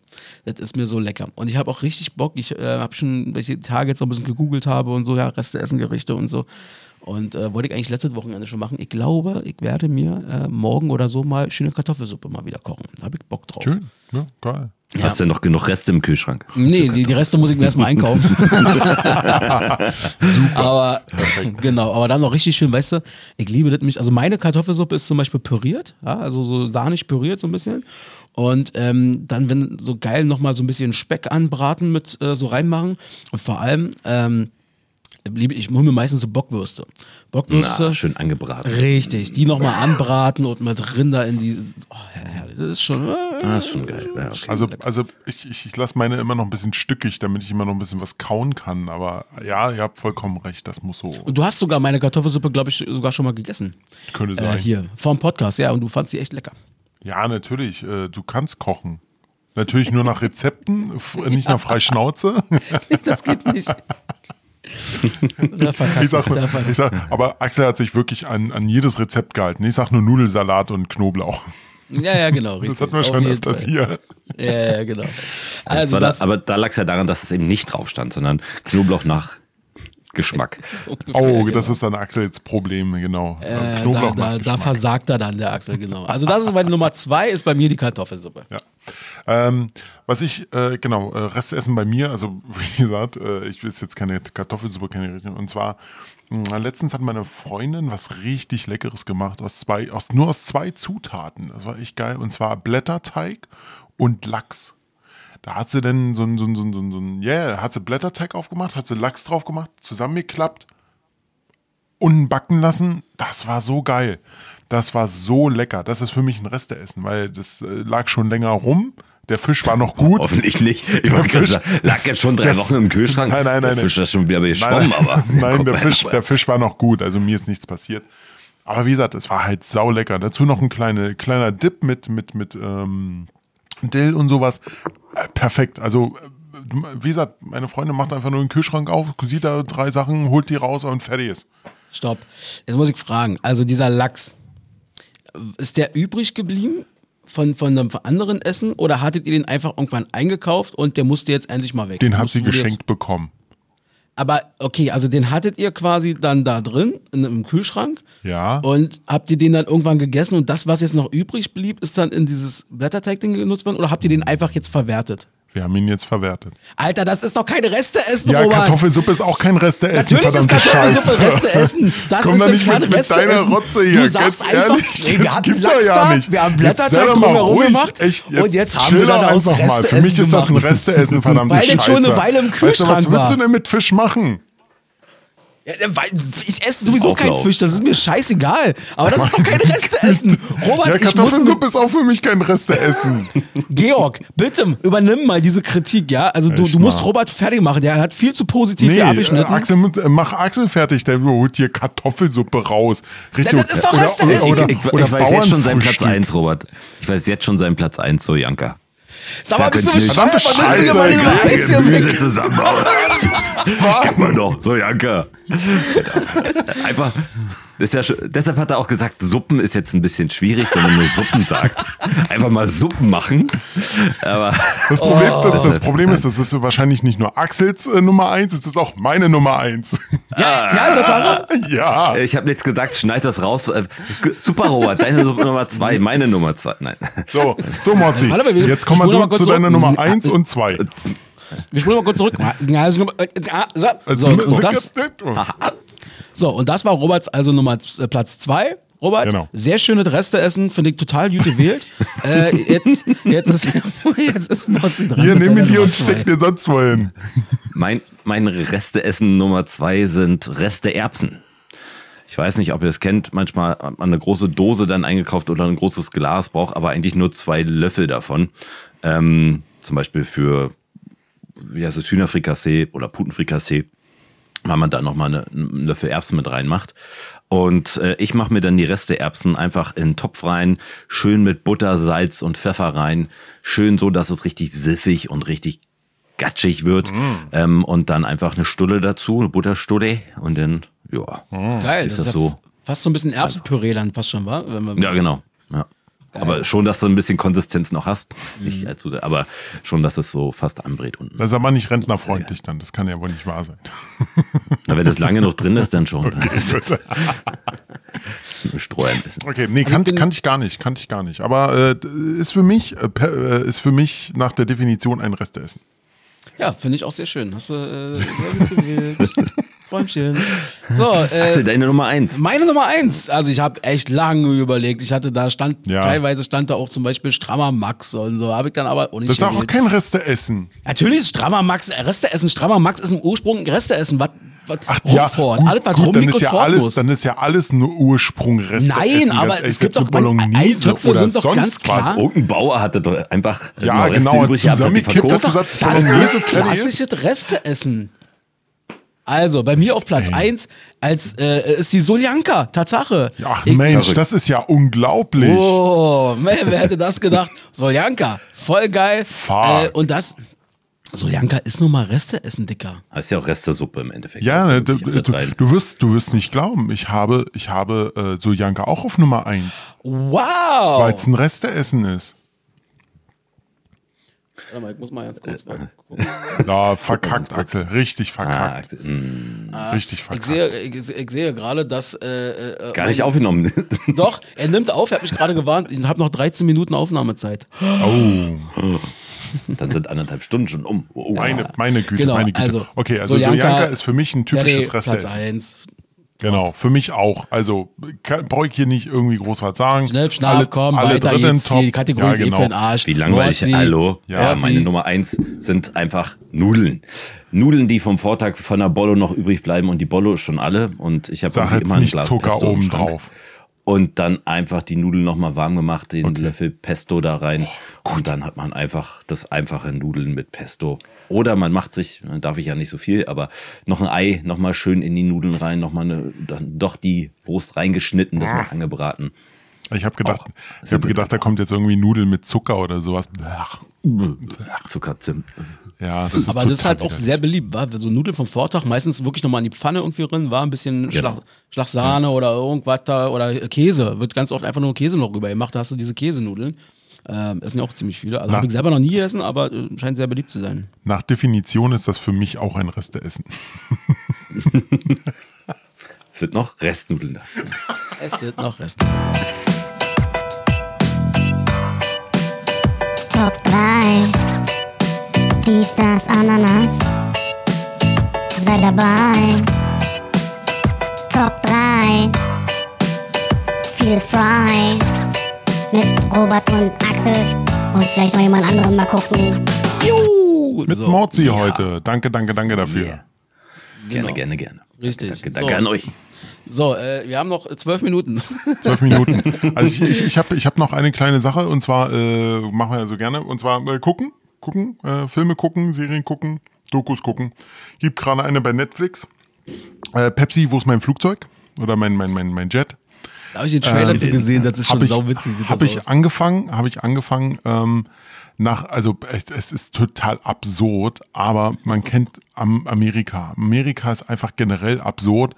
Das ist mir so lecker. Und ich habe auch richtig Bock. Ich äh, habe schon, welche Tage jetzt noch ein bisschen gegoogelt habe und so, ja, Resteessengerichte und so. Und äh, wollte ich eigentlich letztes Wochenende schon machen. Ich glaube, ich werde mir äh, morgen oder so mal schöne Kartoffelsuppe mal wieder kochen. Da habe ich Bock drauf. Schön, ja, geil. Hast du denn noch genug Reste im Kühlschrank? Nee, die, die Reste muss ich mir erstmal einkaufen. Aber genau, aber dann noch richtig schön, weißt du, ich liebe das mich. Also meine Kartoffelsuppe ist zum Beispiel püriert, ja, also so sahnig püriert so ein bisschen. Und ähm, dann, wenn so geil nochmal so ein bisschen Speck anbraten mit äh, so reinmachen. Und vor allem, ähm, liebe ich hole mir meistens so Bockwürste. Bockwürste. Na, schön angebraten. Richtig, die nochmal anbraten und mit Rinder in die. Oh, herrlich, das ist schon. Äh, Ah, ist schon geil. Ja, okay. Also, also ich, ich, ich lasse meine immer noch ein bisschen stückig, damit ich immer noch ein bisschen was kauen kann. Aber ja, ihr habt vollkommen recht, das muss so. Und du hast sogar meine Kartoffelsuppe, glaube ich, sogar schon mal gegessen. Könnte Äh, sein. hier, vorm Podcast, ja, und du fandst die echt lecker. Ja, natürlich. Äh, du kannst kochen. Natürlich nur nach Rezepten, nicht nach Freischnauze. Das geht nicht. Da Ich sag, da nur- ich sag, aber Axel hat sich wirklich an, an jedes Rezept gehalten. Ich sag nur Nudelsalat und Knoblauch. Ja, ja, genau, richtig. Das hatten wir Auf schon öfters Fall. hier. Ja, ja, genau. Das Also da, aber da lag es ja daran, dass es eben nicht drauf stand, sondern Knoblauch nach Geschmack. ungefähr, Oh, genau. das ist dann Axels Problem, genau. Äh, da, Knoblauch da, da Geschmack. versagt er dann, der Axel, genau. Also das ist meine Nummer zwei, ist bei mir die Kartoffelsuppe. Ja. Ähm, was ich, äh, genau, äh, Restessen bei mir, also wie gesagt, äh, ich will jetzt keine Kartoffelsuppe, keine richtige. Und zwar, mh, letztens hat meine Freundin was richtig Leckeres gemacht, aus zwei, aus, nur aus zwei Zutaten. Das war echt geil. Und zwar Blätterteig und Lachs. Da hat sie dann so ein, so ein, so ein, so ein, so ein yeah, hat sie Blätterteig aufgemacht, hat sie Lachs drauf gemacht, zusammengeklappt, unten backen lassen. Das war so geil. Das war so lecker. Das ist für mich ein Resteessen, weil das äh, lag schon länger rum. Der Fisch war noch gut. Hoffentlich nicht. Ich gerade Fisch- sagen, lag jetzt schon drei der- Wochen im Kühlschrank. Nein, nein, Der nein, Fisch nein. ist schon wieder geschwommen, nein, aber. Nein, der Fisch, der Fisch war noch gut. Also mir ist nichts passiert. Aber wie gesagt, es war halt saulecker. Dazu noch ein kleine, kleiner Dip mit, mit, mit ähm, Dill und sowas. Äh, perfekt. Also, äh, wie gesagt, meine Freundin macht einfach nur den Kühlschrank auf, sieht da drei Sachen, holt die raus und fertig ist. Stopp. Jetzt muss ich fragen, also dieser Lachs, ist der übrig geblieben von, von einem anderen Essen oder hattet ihr den einfach irgendwann eingekauft und der musste jetzt endlich mal weg? Den hat Musste- sie wurde jetzt- geschenkt bekommen. Aber okay, also den hattet ihr quasi dann da drin, in, im Kühlschrank. Ja. Und habt ihr den dann irgendwann gegessen und das, was jetzt noch übrig blieb, ist dann in dieses Blätterteig-Ding genutzt worden oder habt ihr den einfach jetzt verwertet? Wir haben ihn jetzt verwertet. Alter, das ist doch kein Resteessen, Ja, Robert. Kartoffelsuppe ist auch kein Resteessen, Natürlich ist Kartoffelsuppe Scheiße. Resteessen. Das Komm ist da ein nicht mit, mit Resteessen. deiner Rotze hier. Du sagst Ganz einfach, ehrlich, ey, wir hatten Lachs doch ja nicht. wir haben Jetzt Blätterteig doch drumherum ruhig. gemacht Echt, und jetzt haben wir doch daraus einfach mal. Für Resteessen mich ist das ein. Resteessen, verdammte Weil Scheiße. schon eine Weile im Weißt du, Kühlschrank was willst du denn mit Fisch machen? Ja, ich esse sowieso keinen Auflauf. Fisch, das ist mir scheißegal. Aber das ist doch kein Resteessen. Robert, Ja, ich muss Kartoffelsuppe ist auch für mich kein Resteessen. Georg, bitte übernimm mal diese Kritik, ja? Also du, du musst. Robert fertig machen. Der hat viel zu positiv Nee, hier äh, abgeschnitten. Axel, äh, mach Axel fertig, der holt hier Kartoffelsuppe raus. Richtig. Ja, das ist doch Resteessen. oder, oder, ich, ich, ich weiß jetzt schon seinen Platz Bauernfrühstück. 1, Robert. Ich weiß jetzt schon seinen Platz 1, so Janka. Sag mal, bist du bescheuert? Wann bist du Gemüse weg? zusammenbauen. Kennt man doch, so Janka. Einfach, ja schon, deshalb hat er auch gesagt, Suppen ist jetzt ein bisschen schwierig, wenn man nur Suppen sagt. Einfach mal Suppen machen. Aber Das Problem, Oh. das, das Problem ist, das ist wahrscheinlich nicht nur Axels äh, Nummer 1, es ist auch meine Nummer 1. Ja, ja, total. ja. ich habe jetzt gesagt, schneid das raus. Äh, Super, Robert, deine Nummer 2, meine Nummer 2. Nein. So, so wir- Jetzt kommen wir mal kurz zu deiner zurück. Nummer 1 und 2. Wir spulen mal kurz zurück. Also, äh, So, Also, und das, so, und das war Roberts also Nummer äh, Platz zwei. Robert, Genau. sehr schönes Resteessen, finde ich total gut gewählt. äh, jetzt, jetzt ist, jetzt ist Mozzi dran. Hier, nimm ihn dir und zwei. steck dir sonst wohin. Mein, mein Resteessen Nummer 2 sind Reste Erbsen. Ich weiß nicht, ob ihr es kennt. Manchmal hat man eine große Dose dann eingekauft oder ein großes Glas, braucht aber eigentlich nur zwei Löffel davon. Ähm, zum Beispiel für, wie heißt es, Hühnerfrikassee oder Putenfrikassee. Weil man da nochmal eine, einen Löffel Erbsen mit reinmacht. Und äh, ich mache mir dann die Reste Erbsen einfach in den Topf rein, schön mit Butter, Salz und Pfeffer rein, schön so, dass es richtig siffig und richtig gatschig wird. Mm. Ähm, und dann einfach eine Stulle dazu, eine Butterstulle und dann, ja, mm. Geil, ist das, das ja so. Fast so ein bisschen Erbsenpüree dann fast schon, war? Ja, genau. Ja. Aber schon, dass du ein bisschen Konsistenz noch hast. Mhm. Nicht allzu, aber schon, dass es so fast anbrät unten. Das ist aber nicht rentnerfreundlich dann. Das kann ja wohl nicht wahr sein. Na, wenn das lange noch drin ist, dann schon. Okay, Streuen bisschen. Okay, nee, kann, kannte ich gar nicht, kannte ich gar nicht. Aber äh, ist für mich äh, äh, ist für mich nach der Definition ein Resteessen. Ja, finde ich auch sehr schön. Hast du äh, sehr gut gewählt. Träumchen. So, äh, Axel, deine Nummer eins. Meine Nummer eins. Also ich habe echt lange überlegt. Ich hatte da stand, ja. teilweise stand da auch zum Beispiel Strammer Max und so. Habe ich dann aber auch nicht Das ist auch kein Resteessen. Natürlich ist Strammer Max Resteessen. Strammer Max ist im Ursprung Resteessen. Was was Ach ja, gut, alles, was gut, dann ist ja alles, muss. dann ist ja alles nur Ursprung Reste Nein, aber es gibt doch Bolognese oder sind doch sonst ganz klar. was. Irgendein Bauer hatte doch einfach ja genau zusammengekippt, das ist Bolognese klassisches Resteessen. Also, bei mir auf Platz 1 als äh, ist die Soljanka, Tatsache. Ach ich, Mensch, das ist ja unglaublich. Oh, man, wer hätte das gedacht? Soljanka, voll geil. Äh, und das, Soljanka ist nun mal Reste essen, Dicker. Heißt ja auch Restesuppe im Endeffekt. Ja, ne, du, du, du, wirst, du wirst nicht glauben. Ich habe, ich habe äh, Soljanka auch auf Nummer 1. Wow! Weil es ein Resteessen ist. Warte mal, ich muss mal ganz kurz mal äh, gucken. Ja, verkackt, Axel. Richtig verkackt. Ah, mm. Richtig verkackt. Ich sehe, ich, ich sehe gerade, dass. Äh, äh, Gar nicht aufgenommen. Doch, er nimmt auf. Er hat mich gerade gewarnt. Ich habe noch 13 Minuten Aufnahmezeit. Oh. Dann sind anderthalb Stunden schon um. Oh. Meine, meine Güte, genau, meine Güte. Also, okay, also Soljanka ist für mich ein typisches Restaurant. Platz 1. Genau, für mich auch. Also brauche ich hier nicht irgendwie groß was sagen. Schnipp, schnapp, alle, komm, alle weiter jetzt. Die Kategorie ja, ist genau. eh für den Arsch. Wie langweilig. Nordsee. Hallo. Ja, ja meine Nummer eins sind einfach Nudeln. Nudeln, die vom Vortag von der Bollo noch übrig bleiben und die Bollo ist schon alle. Und ich habe immer ein Glas Zucker Pesto oben drauf und dann einfach die Nudeln nochmal warm gemacht, den okay. Löffel Pesto da rein oh, und dann hat man einfach das einfache Nudeln mit Pesto. Oder man macht sich, darf ich ja nicht so viel, aber noch ein Ei nochmal schön in die Nudeln rein, nochmal eine, dann doch die Wurst reingeschnitten, das mal angebraten. Ich habe gedacht, ich habe gedacht, da kommt jetzt irgendwie Nudeln mit Zucker oder sowas. Zuckerzimt. Ja, das ist Aber das ist halt auch sehr beliebt, war so Nudeln vom Vortag meistens wirklich nochmal in die Pfanne irgendwie drin, war ein bisschen genau. Schlag, Schlagsahne ja. oder irgendwas da oder Käse, wird ganz oft einfach nur Käse noch rüber gemacht, da hast du diese Käsenudeln. Ähm, essen ja auch ziemlich viele. Also habe ich selber noch nie gegessen, aber äh, scheint sehr beliebt zu sein. Nach Definition ist das für mich auch ein Resteessen. es sind noch Restnudeln da. Es sind noch Restnudeln Top 3 dies, das, Ananas. Sei dabei. Top 3. Feel fry. Mit Robert und Axel. Und vielleicht noch jemand anderen mal gucken. Juhu, Mit so. Morzi ja. heute. Danke, danke, danke dafür. Yeah. Gerne, genau. gerne, gerne. Richtig. Danke, danke so. an euch. So, äh, wir haben noch zwölf Minuten. Zwölf Minuten. Also ich, ich, ich habe ich hab noch eine kleine Sache und zwar äh, machen wir so gerne und zwar äh, gucken gucken, äh, Filme gucken, Serien gucken, Dokus gucken. Gibt gerade eine bei Netflix. Äh, Pepsi, wo ist mein Flugzeug? Oder mein, mein, mein, mein Jet? Da habe ich den Trailer ähm, zu gesehen, das ist schon ich, sauwitzig. Habe ich angefangen, habe ich angefangen, ähm, nach, also es ist total absurd, aber man kennt Amerika. Amerika ist einfach generell absurd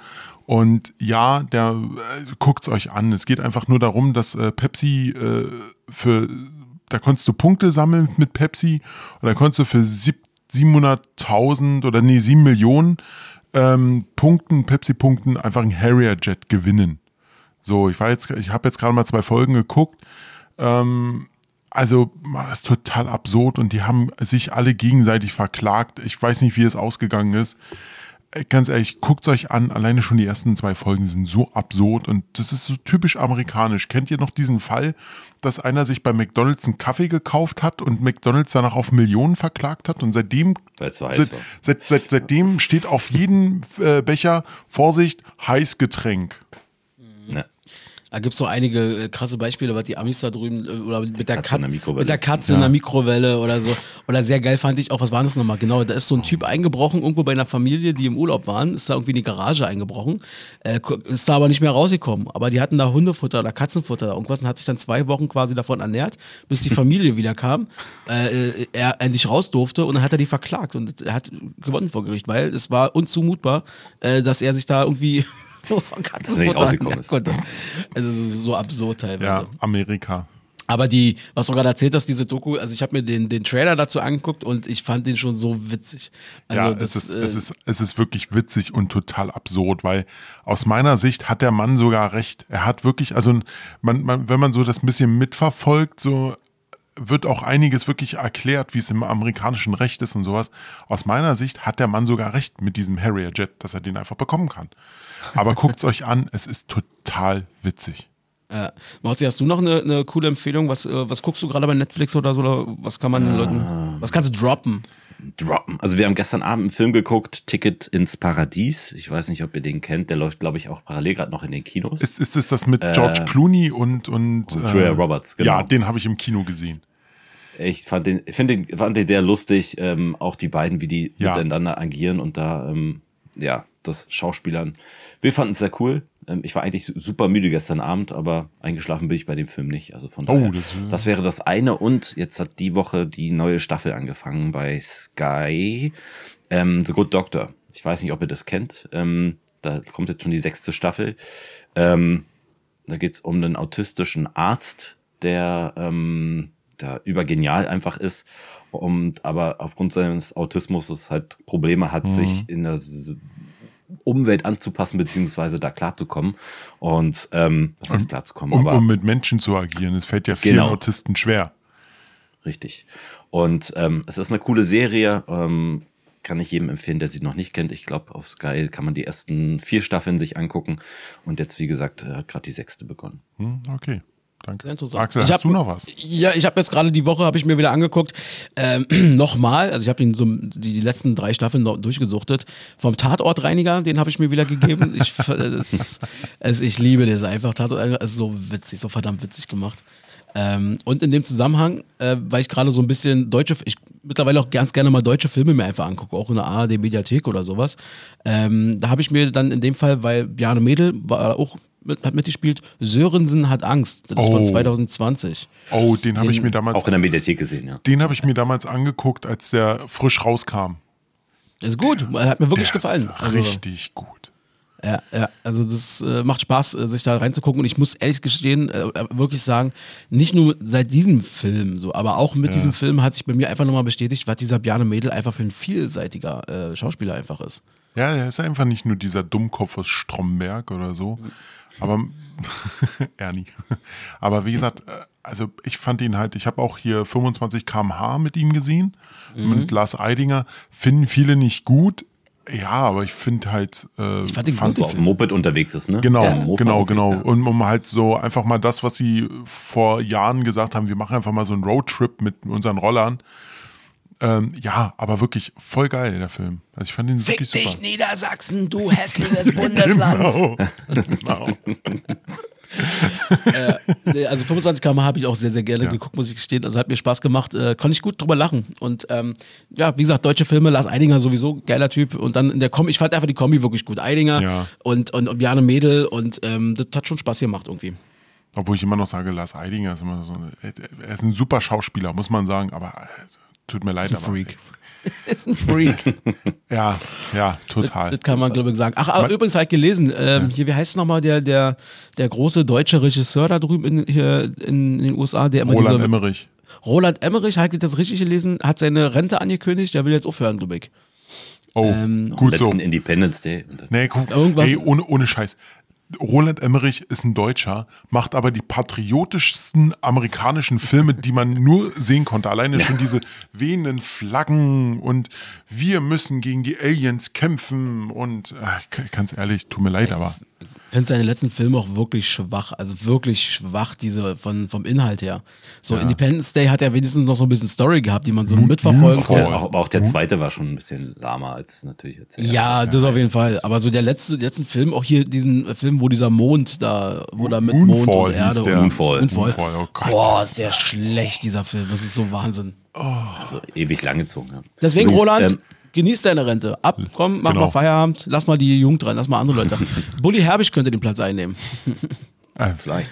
und ja, der äh, guckt's euch an. Es geht einfach nur darum, dass äh, Pepsi äh, für da konntest du Punkte sammeln mit Pepsi und da konntest du für 700.000 oder nee, 7 Millionen ähm, Punkten, Pepsi-Punkten einfach einen Harrier-Jet gewinnen. So, ich war jetzt, ich habe jetzt gerade mal zwei Folgen geguckt. Ähm, also, das ist total absurd und die haben sich alle gegenseitig verklagt. Ich weiß nicht, wie es ausgegangen ist ganz ehrlich, guckt es euch an. Alleine schon die ersten zwei Folgen sind so absurd und das ist so typisch amerikanisch. Kennt ihr noch diesen Fall, dass einer sich bei McDonalds einen Kaffee gekauft hat und McDonalds danach auf Millionen verklagt hat und seitdem, seit, seit, seit, seitdem steht auf jedem äh, Becher Vorsicht Heißgetränk. Ja. Da gibt es so einige äh, krasse Beispiele, was die Amis da drüben äh, oder mit der, Katze Kat in der Mikrowelle. mit der Katze in der Mikrowelle oder so. Oder sehr geil fand ich auch, was war das nochmal? Genau, da ist so ein Typ eingebrochen, irgendwo bei einer Familie, die im Urlaub waren, ist da irgendwie in die Garage eingebrochen, äh, ist da aber nicht mehr rausgekommen. Aber die hatten da Hundefutter oder Katzenfutter oder irgendwas und hat sich dann zwei Wochen quasi davon ernährt, bis die Familie wieder kam, äh, äh, er endlich raus durfte und dann hat er die verklagt und er hat gewonnen vor Gericht, weil es war unzumutbar, äh, dass er sich da irgendwie von Katzenfutter konnte. Also so, so absurd teilweise. Ja, Amerika. Aber die, was du gerade erzählt hast, diese Doku, also ich habe mir den, den Trailer dazu angeguckt und ich fand den schon so witzig. Also ja, das, es, ist, äh, es, ist, es ist wirklich witzig und total absurd, weil aus meiner Sicht hat der Mann sogar recht. Er hat wirklich, also man, man, wenn man so das ein bisschen mitverfolgt, so wird auch einiges wirklich erklärt, wie es im amerikanischen Recht ist und sowas. Aus meiner Sicht hat der Mann sogar recht mit diesem Harrier Jet, dass er den einfach bekommen kann. Aber guckt's euch an, es ist total witzig. Ja. Mauzi, hast du noch eine, eine coole Empfehlung? Was, äh, was guckst du gerade bei Netflix oder so? Oder was kann man den Leuten, was kannst du droppen? droppen. Also wir haben gestern Abend einen Film geguckt, Ticket ins Paradies. Ich weiß nicht, ob ihr den kennt. Der läuft, glaube ich, auch parallel gerade noch in den Kinos. Ist, ist es das mit George Clooney und, und, und Julia Roberts, genau. Ja, den habe ich im Kino gesehen. Ich fand den, finde den, fand den sehr lustig, ähm, auch die beiden, wie die Ja. miteinander agieren und da, ähm, ja, das Schauspielern. Wir fanden es sehr cool. Ähm, ich war eigentlich su- super müde gestern Abend, aber eingeschlafen bin ich bei dem Film nicht. Also von Oh, daher, das- das, wäre das eine. Und jetzt hat die Woche die neue Staffel angefangen bei Sky. Ähm, The Good Doctor. Ich weiß nicht, ob ihr das kennt. Ähm, da kommt jetzt schon die sechste Staffel. Ähm, da geht's um einen autistischen Arzt, der ähm, da übergenial einfach ist und aber aufgrund seines Autismus halt Probleme hat, sich in der Umwelt anzupassen beziehungsweise da klarzukommen und ähm, was heißt klarzukommen, Um, aber um mit Menschen zu agieren. Es fällt ja vielen Genau. Autisten schwer. Richtig. Und ähm, es ist eine coole Serie. Ähm, kann ich jedem empfehlen, der sie noch nicht kennt. Ich glaube, auf Sky kann man die ersten vier Staffeln sich angucken. Und jetzt, wie gesagt, hat gerade die sechste begonnen. Hm, okay, interessant. Axel, Ich hast hab- du noch was? Ja, ich habe jetzt gerade die Woche, habe ich mir wieder angeguckt, ähm, nochmal, also ich habe ihn so die, letzten drei Staffeln durchgesuchtet, vom Tatortreiniger, den habe ich mir wieder gegeben. Ich, es, es, ich liebe das einfach, Tatortreiniger ist so witzig, so verdammt witzig gemacht. Ähm, und in dem Zusammenhang, äh, weil ich gerade so ein bisschen deutsche, ich mittlerweile auch ganz gerne mal deutsche Filme mir einfach angucke, auch in der ARD-Mediathek oder sowas. Ähm, da habe ich mir dann in dem Fall, weil Bjarne Mädel war auch mit, hat mitgespielt, Sörensen hat Angst. Das ist von Oh. 2020. Oh, den habe ich mir damals, Auch in der Mediathek gesehen, ja. den habe ich mir damals angeguckt, als der frisch rauskam. Ist gut, hat mir wirklich der gefallen. Ist Also, richtig gut. ja, ja, also das äh, macht Spaß, äh, sich da reinzugucken. Und ich muss ehrlich gestehen, äh, wirklich sagen, nicht nur seit diesem Film so, aber auch mit diesem Film hat sich bei mir einfach nochmal bestätigt, was dieser Bjarne Mädel einfach für ein vielseitiger äh, Schauspieler einfach ist. Ja, er ist einfach nicht nur dieser Dummkopf aus Stromberg oder so. Aber Ernie. Aber wie gesagt, äh, also ich fand ihn halt, ich habe auch hier 25 km/h mit ihm gesehen, mit Lars Eidinger. Finden viele nicht gut. Ja, aber ich finde halt. Äh, Ich fand den Wo gut, auf dem Moped unterwegs ist, ne? Genau, Ja, genau, genau. Fall. Und um halt so einfach mal das, was sie vor Jahren gesagt haben, wir machen einfach mal so einen Roadtrip mit unseren Rollern. Ähm, ja, aber wirklich voll geil, der Film. Also ich fand ihn wirklich super. Niedersachsen, du hässliches Bundesland. Genau. genau. Nee, also 25 km habe ich auch sehr, sehr gerne geguckt, muss ich gestehen. Also hat mir Spaß gemacht, äh, konnte ich gut drüber lachen. Und ähm, ja, wie gesagt, deutsche Filme, Lars Eidinger sowieso, geiler Typ. Und dann in der Kombi, ich fand einfach die Kombi wirklich gut. Eidinger Ja. und, und, und Bjarne Mädel und ähm, das hat schon Spaß gemacht irgendwie. Obwohl ich immer noch sage, Lars Eidinger ist immer so. Er ist ein super Schauspieler, muss man sagen, aber äh, tut mir leid. Ist ein aber, Freak. ist ein Freak. Ja, ja, total. Das kann man, glaube ich, sagen. Ach, aber übrigens halt gelesen, ähm, hier, wie heißt nochmal der, der, der große deutsche Regisseur da drüben in, hier in den USA, der immer Roland diese, Emmerich. Roland Emmerich, hat das richtig gelesen, hat seine Rente angekündigt, der will jetzt aufhören, glaube ich. Oh, Ähm, gut so. Letzten Independence Day. Nee, guck, Irgendwas- ey, ohne, ohne Scheiß. Roland Emmerich ist ein Deutscher, macht aber die patriotischsten amerikanischen Filme, die man nur sehen konnte. Alleine schon diese wehenden Flaggen und wir müssen gegen die Aliens kämpfen und äh, ganz ehrlich, tut mir leid, aber Ich finde seine letzten Filme auch wirklich schwach, also wirklich schwach, diese von, vom Inhalt her. So ja. Independence Day hat ja wenigstens noch so ein bisschen Story gehabt, die man so mitverfolgen konnte. Auch, aber auch der zweite war schon ein bisschen lahmer als natürlich jetzt. Ja, das auf jeden Fall. Aber so der letzte, letzten Film, auch hier diesen Film, wo dieser Mond da, wo da mit Moonfall Mond und Erde der. Unfall. Unfall. Unfall. Oh Boah, ist der schlecht, dieser Film. Das ist so Wahnsinn. Oh. Also ewig lang gezogen. Ja. Deswegen, Roland, ähm, genieß deine Rente. Ab, komm, mach genau. mal Feierabend, lass mal die Jugend dran, lass mal andere Leute. Bully Herbig könnte den Platz einnehmen. Äh, vielleicht.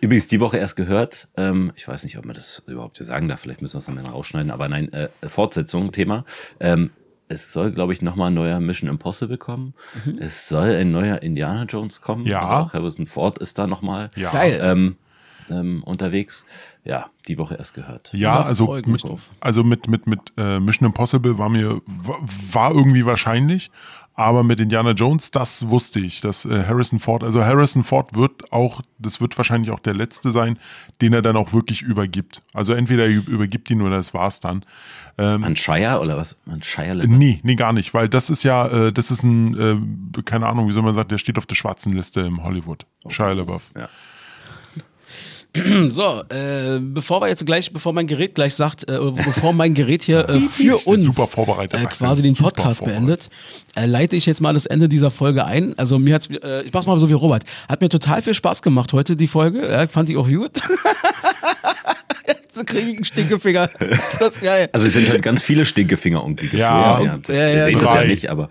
Übrigens, die Woche erst gehört, ähm, ich weiß nicht, ob man das überhaupt hier sagen darf, vielleicht müssen wir es dann mal rausschneiden, aber nein, äh, Fortsetzung, Thema. Ähm, es soll, glaube ich, nochmal ein neuer Mission Impossible kommen. Mhm. Es soll ein neuer Indiana Jones kommen. Ja. Also auch Harrison Ford ist da nochmal ja. Geil. Ähm, ähm, unterwegs. Ja, die Woche erst gehört. Ja, also mit, also mit, mit, mit äh, Mission Impossible war mir, war irgendwie wahrscheinlich, aber mit Indiana Jones, das wusste ich, dass äh, Harrison Ford, also Harrison Ford wird auch, das wird wahrscheinlich auch der letzte sein, den er dann auch wirklich übergibt. Also entweder er übergibt ihn oder das war's dann. Ähm, An Shire oder was? An Shire Nee, nee, gar nicht, weil das ist ja, äh, das ist ein, äh, keine Ahnung, wie soll man sagen, der steht auf der schwarzen Liste im Hollywood. Okay. Shia LaBeouf. Ja. So, äh, bevor wir jetzt gleich, bevor mein Gerät gleich sagt, äh, bevor mein Gerät hier äh, für uns äh, quasi den Podcast beendet, äh, leite ich jetzt mal das Ende dieser Folge ein. Also mir hat's, äh, ich mach's mal so wie Robert, hat mir total viel Spaß gemacht heute die Folge, fand ich auch gut. kriege ich einen Stinkefinger. Das ist geil. Also es sind halt ganz viele Stinkefinger irgendwie. Ja, ja, das, ja, ja, ihr seht das ja nicht, aber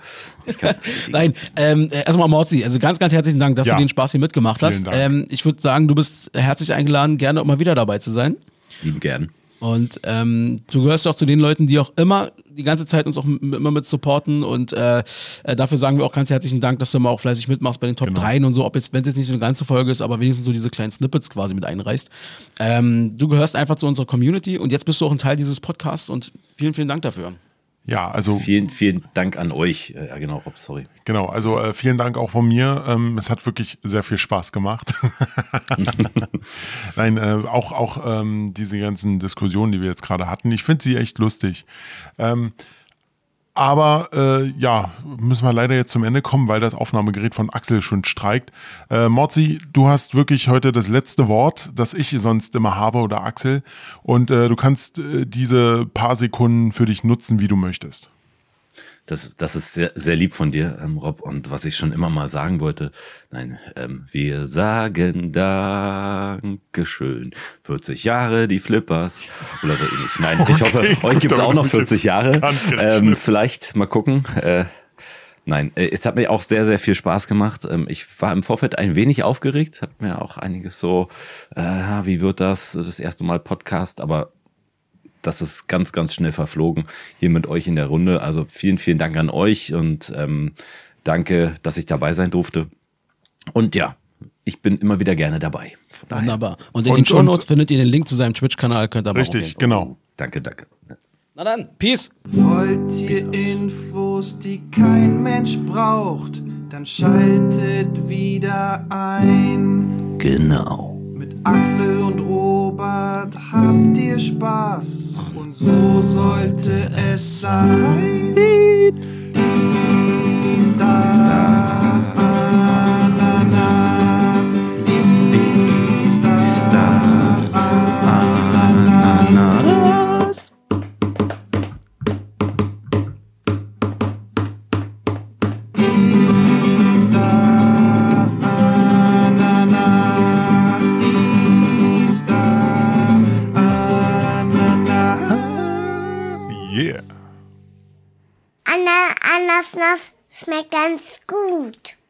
Nein, ähm, erstmal Morzi, also ganz, ganz herzlichen Dank, dass ja. du den Spaß hier mitgemacht hast. Ähm, ich würde sagen, du bist herzlich eingeladen, gerne auch mal wieder dabei zu sein. Lieben gern. Und ähm, du gehörst auch zu den Leuten, die auch immer die ganze Zeit uns auch immer mit supporten und äh, äh, dafür sagen wir auch ganz herzlichen Dank, dass du immer auch fleißig mitmachst bei den Top genau. 3 und so, ob jetzt, wenn es jetzt nicht eine ganze Folge ist, aber wenigstens so diese kleinen Snippets quasi mit einreißt. Ähm, du gehörst einfach zu unserer Community und jetzt bist du auch ein Teil dieses Podcasts und vielen, vielen Dank dafür. Ja, also. Vielen, vielen Dank an euch. Äh, ja, genau, Rob, sorry. Genau, also äh, vielen Dank auch von mir. Ähm, es hat wirklich sehr viel Spaß gemacht. Nein, äh, auch, auch ähm, diese ganzen Diskussionen, die wir jetzt gerade hatten, ich finde sie echt lustig. Ähm, aber äh, ja, müssen wir leider jetzt zum Ende kommen, weil das Aufnahmegerät von Axel schon streikt. Äh, Morzi, du hast wirklich heute das letzte Wort, das ich sonst immer habe oder Axel. Und äh, du kannst äh, diese paar Sekunden für dich nutzen, wie du möchtest. Das, das ist sehr, sehr lieb von dir, ähm, Rob. Und was ich schon immer mal sagen wollte, nein, ähm, wir sagen Dankeschön. 40 Jahre, die Flippers oder so ähnlich. Nein, ich hoffe, okay, euch gibt's auch noch 40 Jahre. Ähm, vielleicht mal gucken. Äh, Nein, äh, es hat mir auch sehr, sehr viel Spaß gemacht. Ähm, ich war im Vorfeld ein wenig aufgeregt, hat mir auch einiges so, äh, wie wird das, das erste Mal Podcast, aber das ist ganz, ganz schnell verflogen hier mit euch in der Runde. Also vielen, vielen Dank an euch und ähm, danke, dass ich dabei sein durfte. Und ja, ich bin immer wieder gerne dabei. Wunderbar. Und in und, den Show Notes findet ihr den Link zu seinem Twitch-Kanal, könnt ihr Richtig, genau. Danke, danke. Na dann, Peace. Wollt ihr Infos, die kein Mensch braucht, dann schaltet wieder ein. Genau. Axel und Robert, habt ihr Spaß? Und so sollte es sein. Dies, das, Anna, Anasnas schmeckt ganz gut.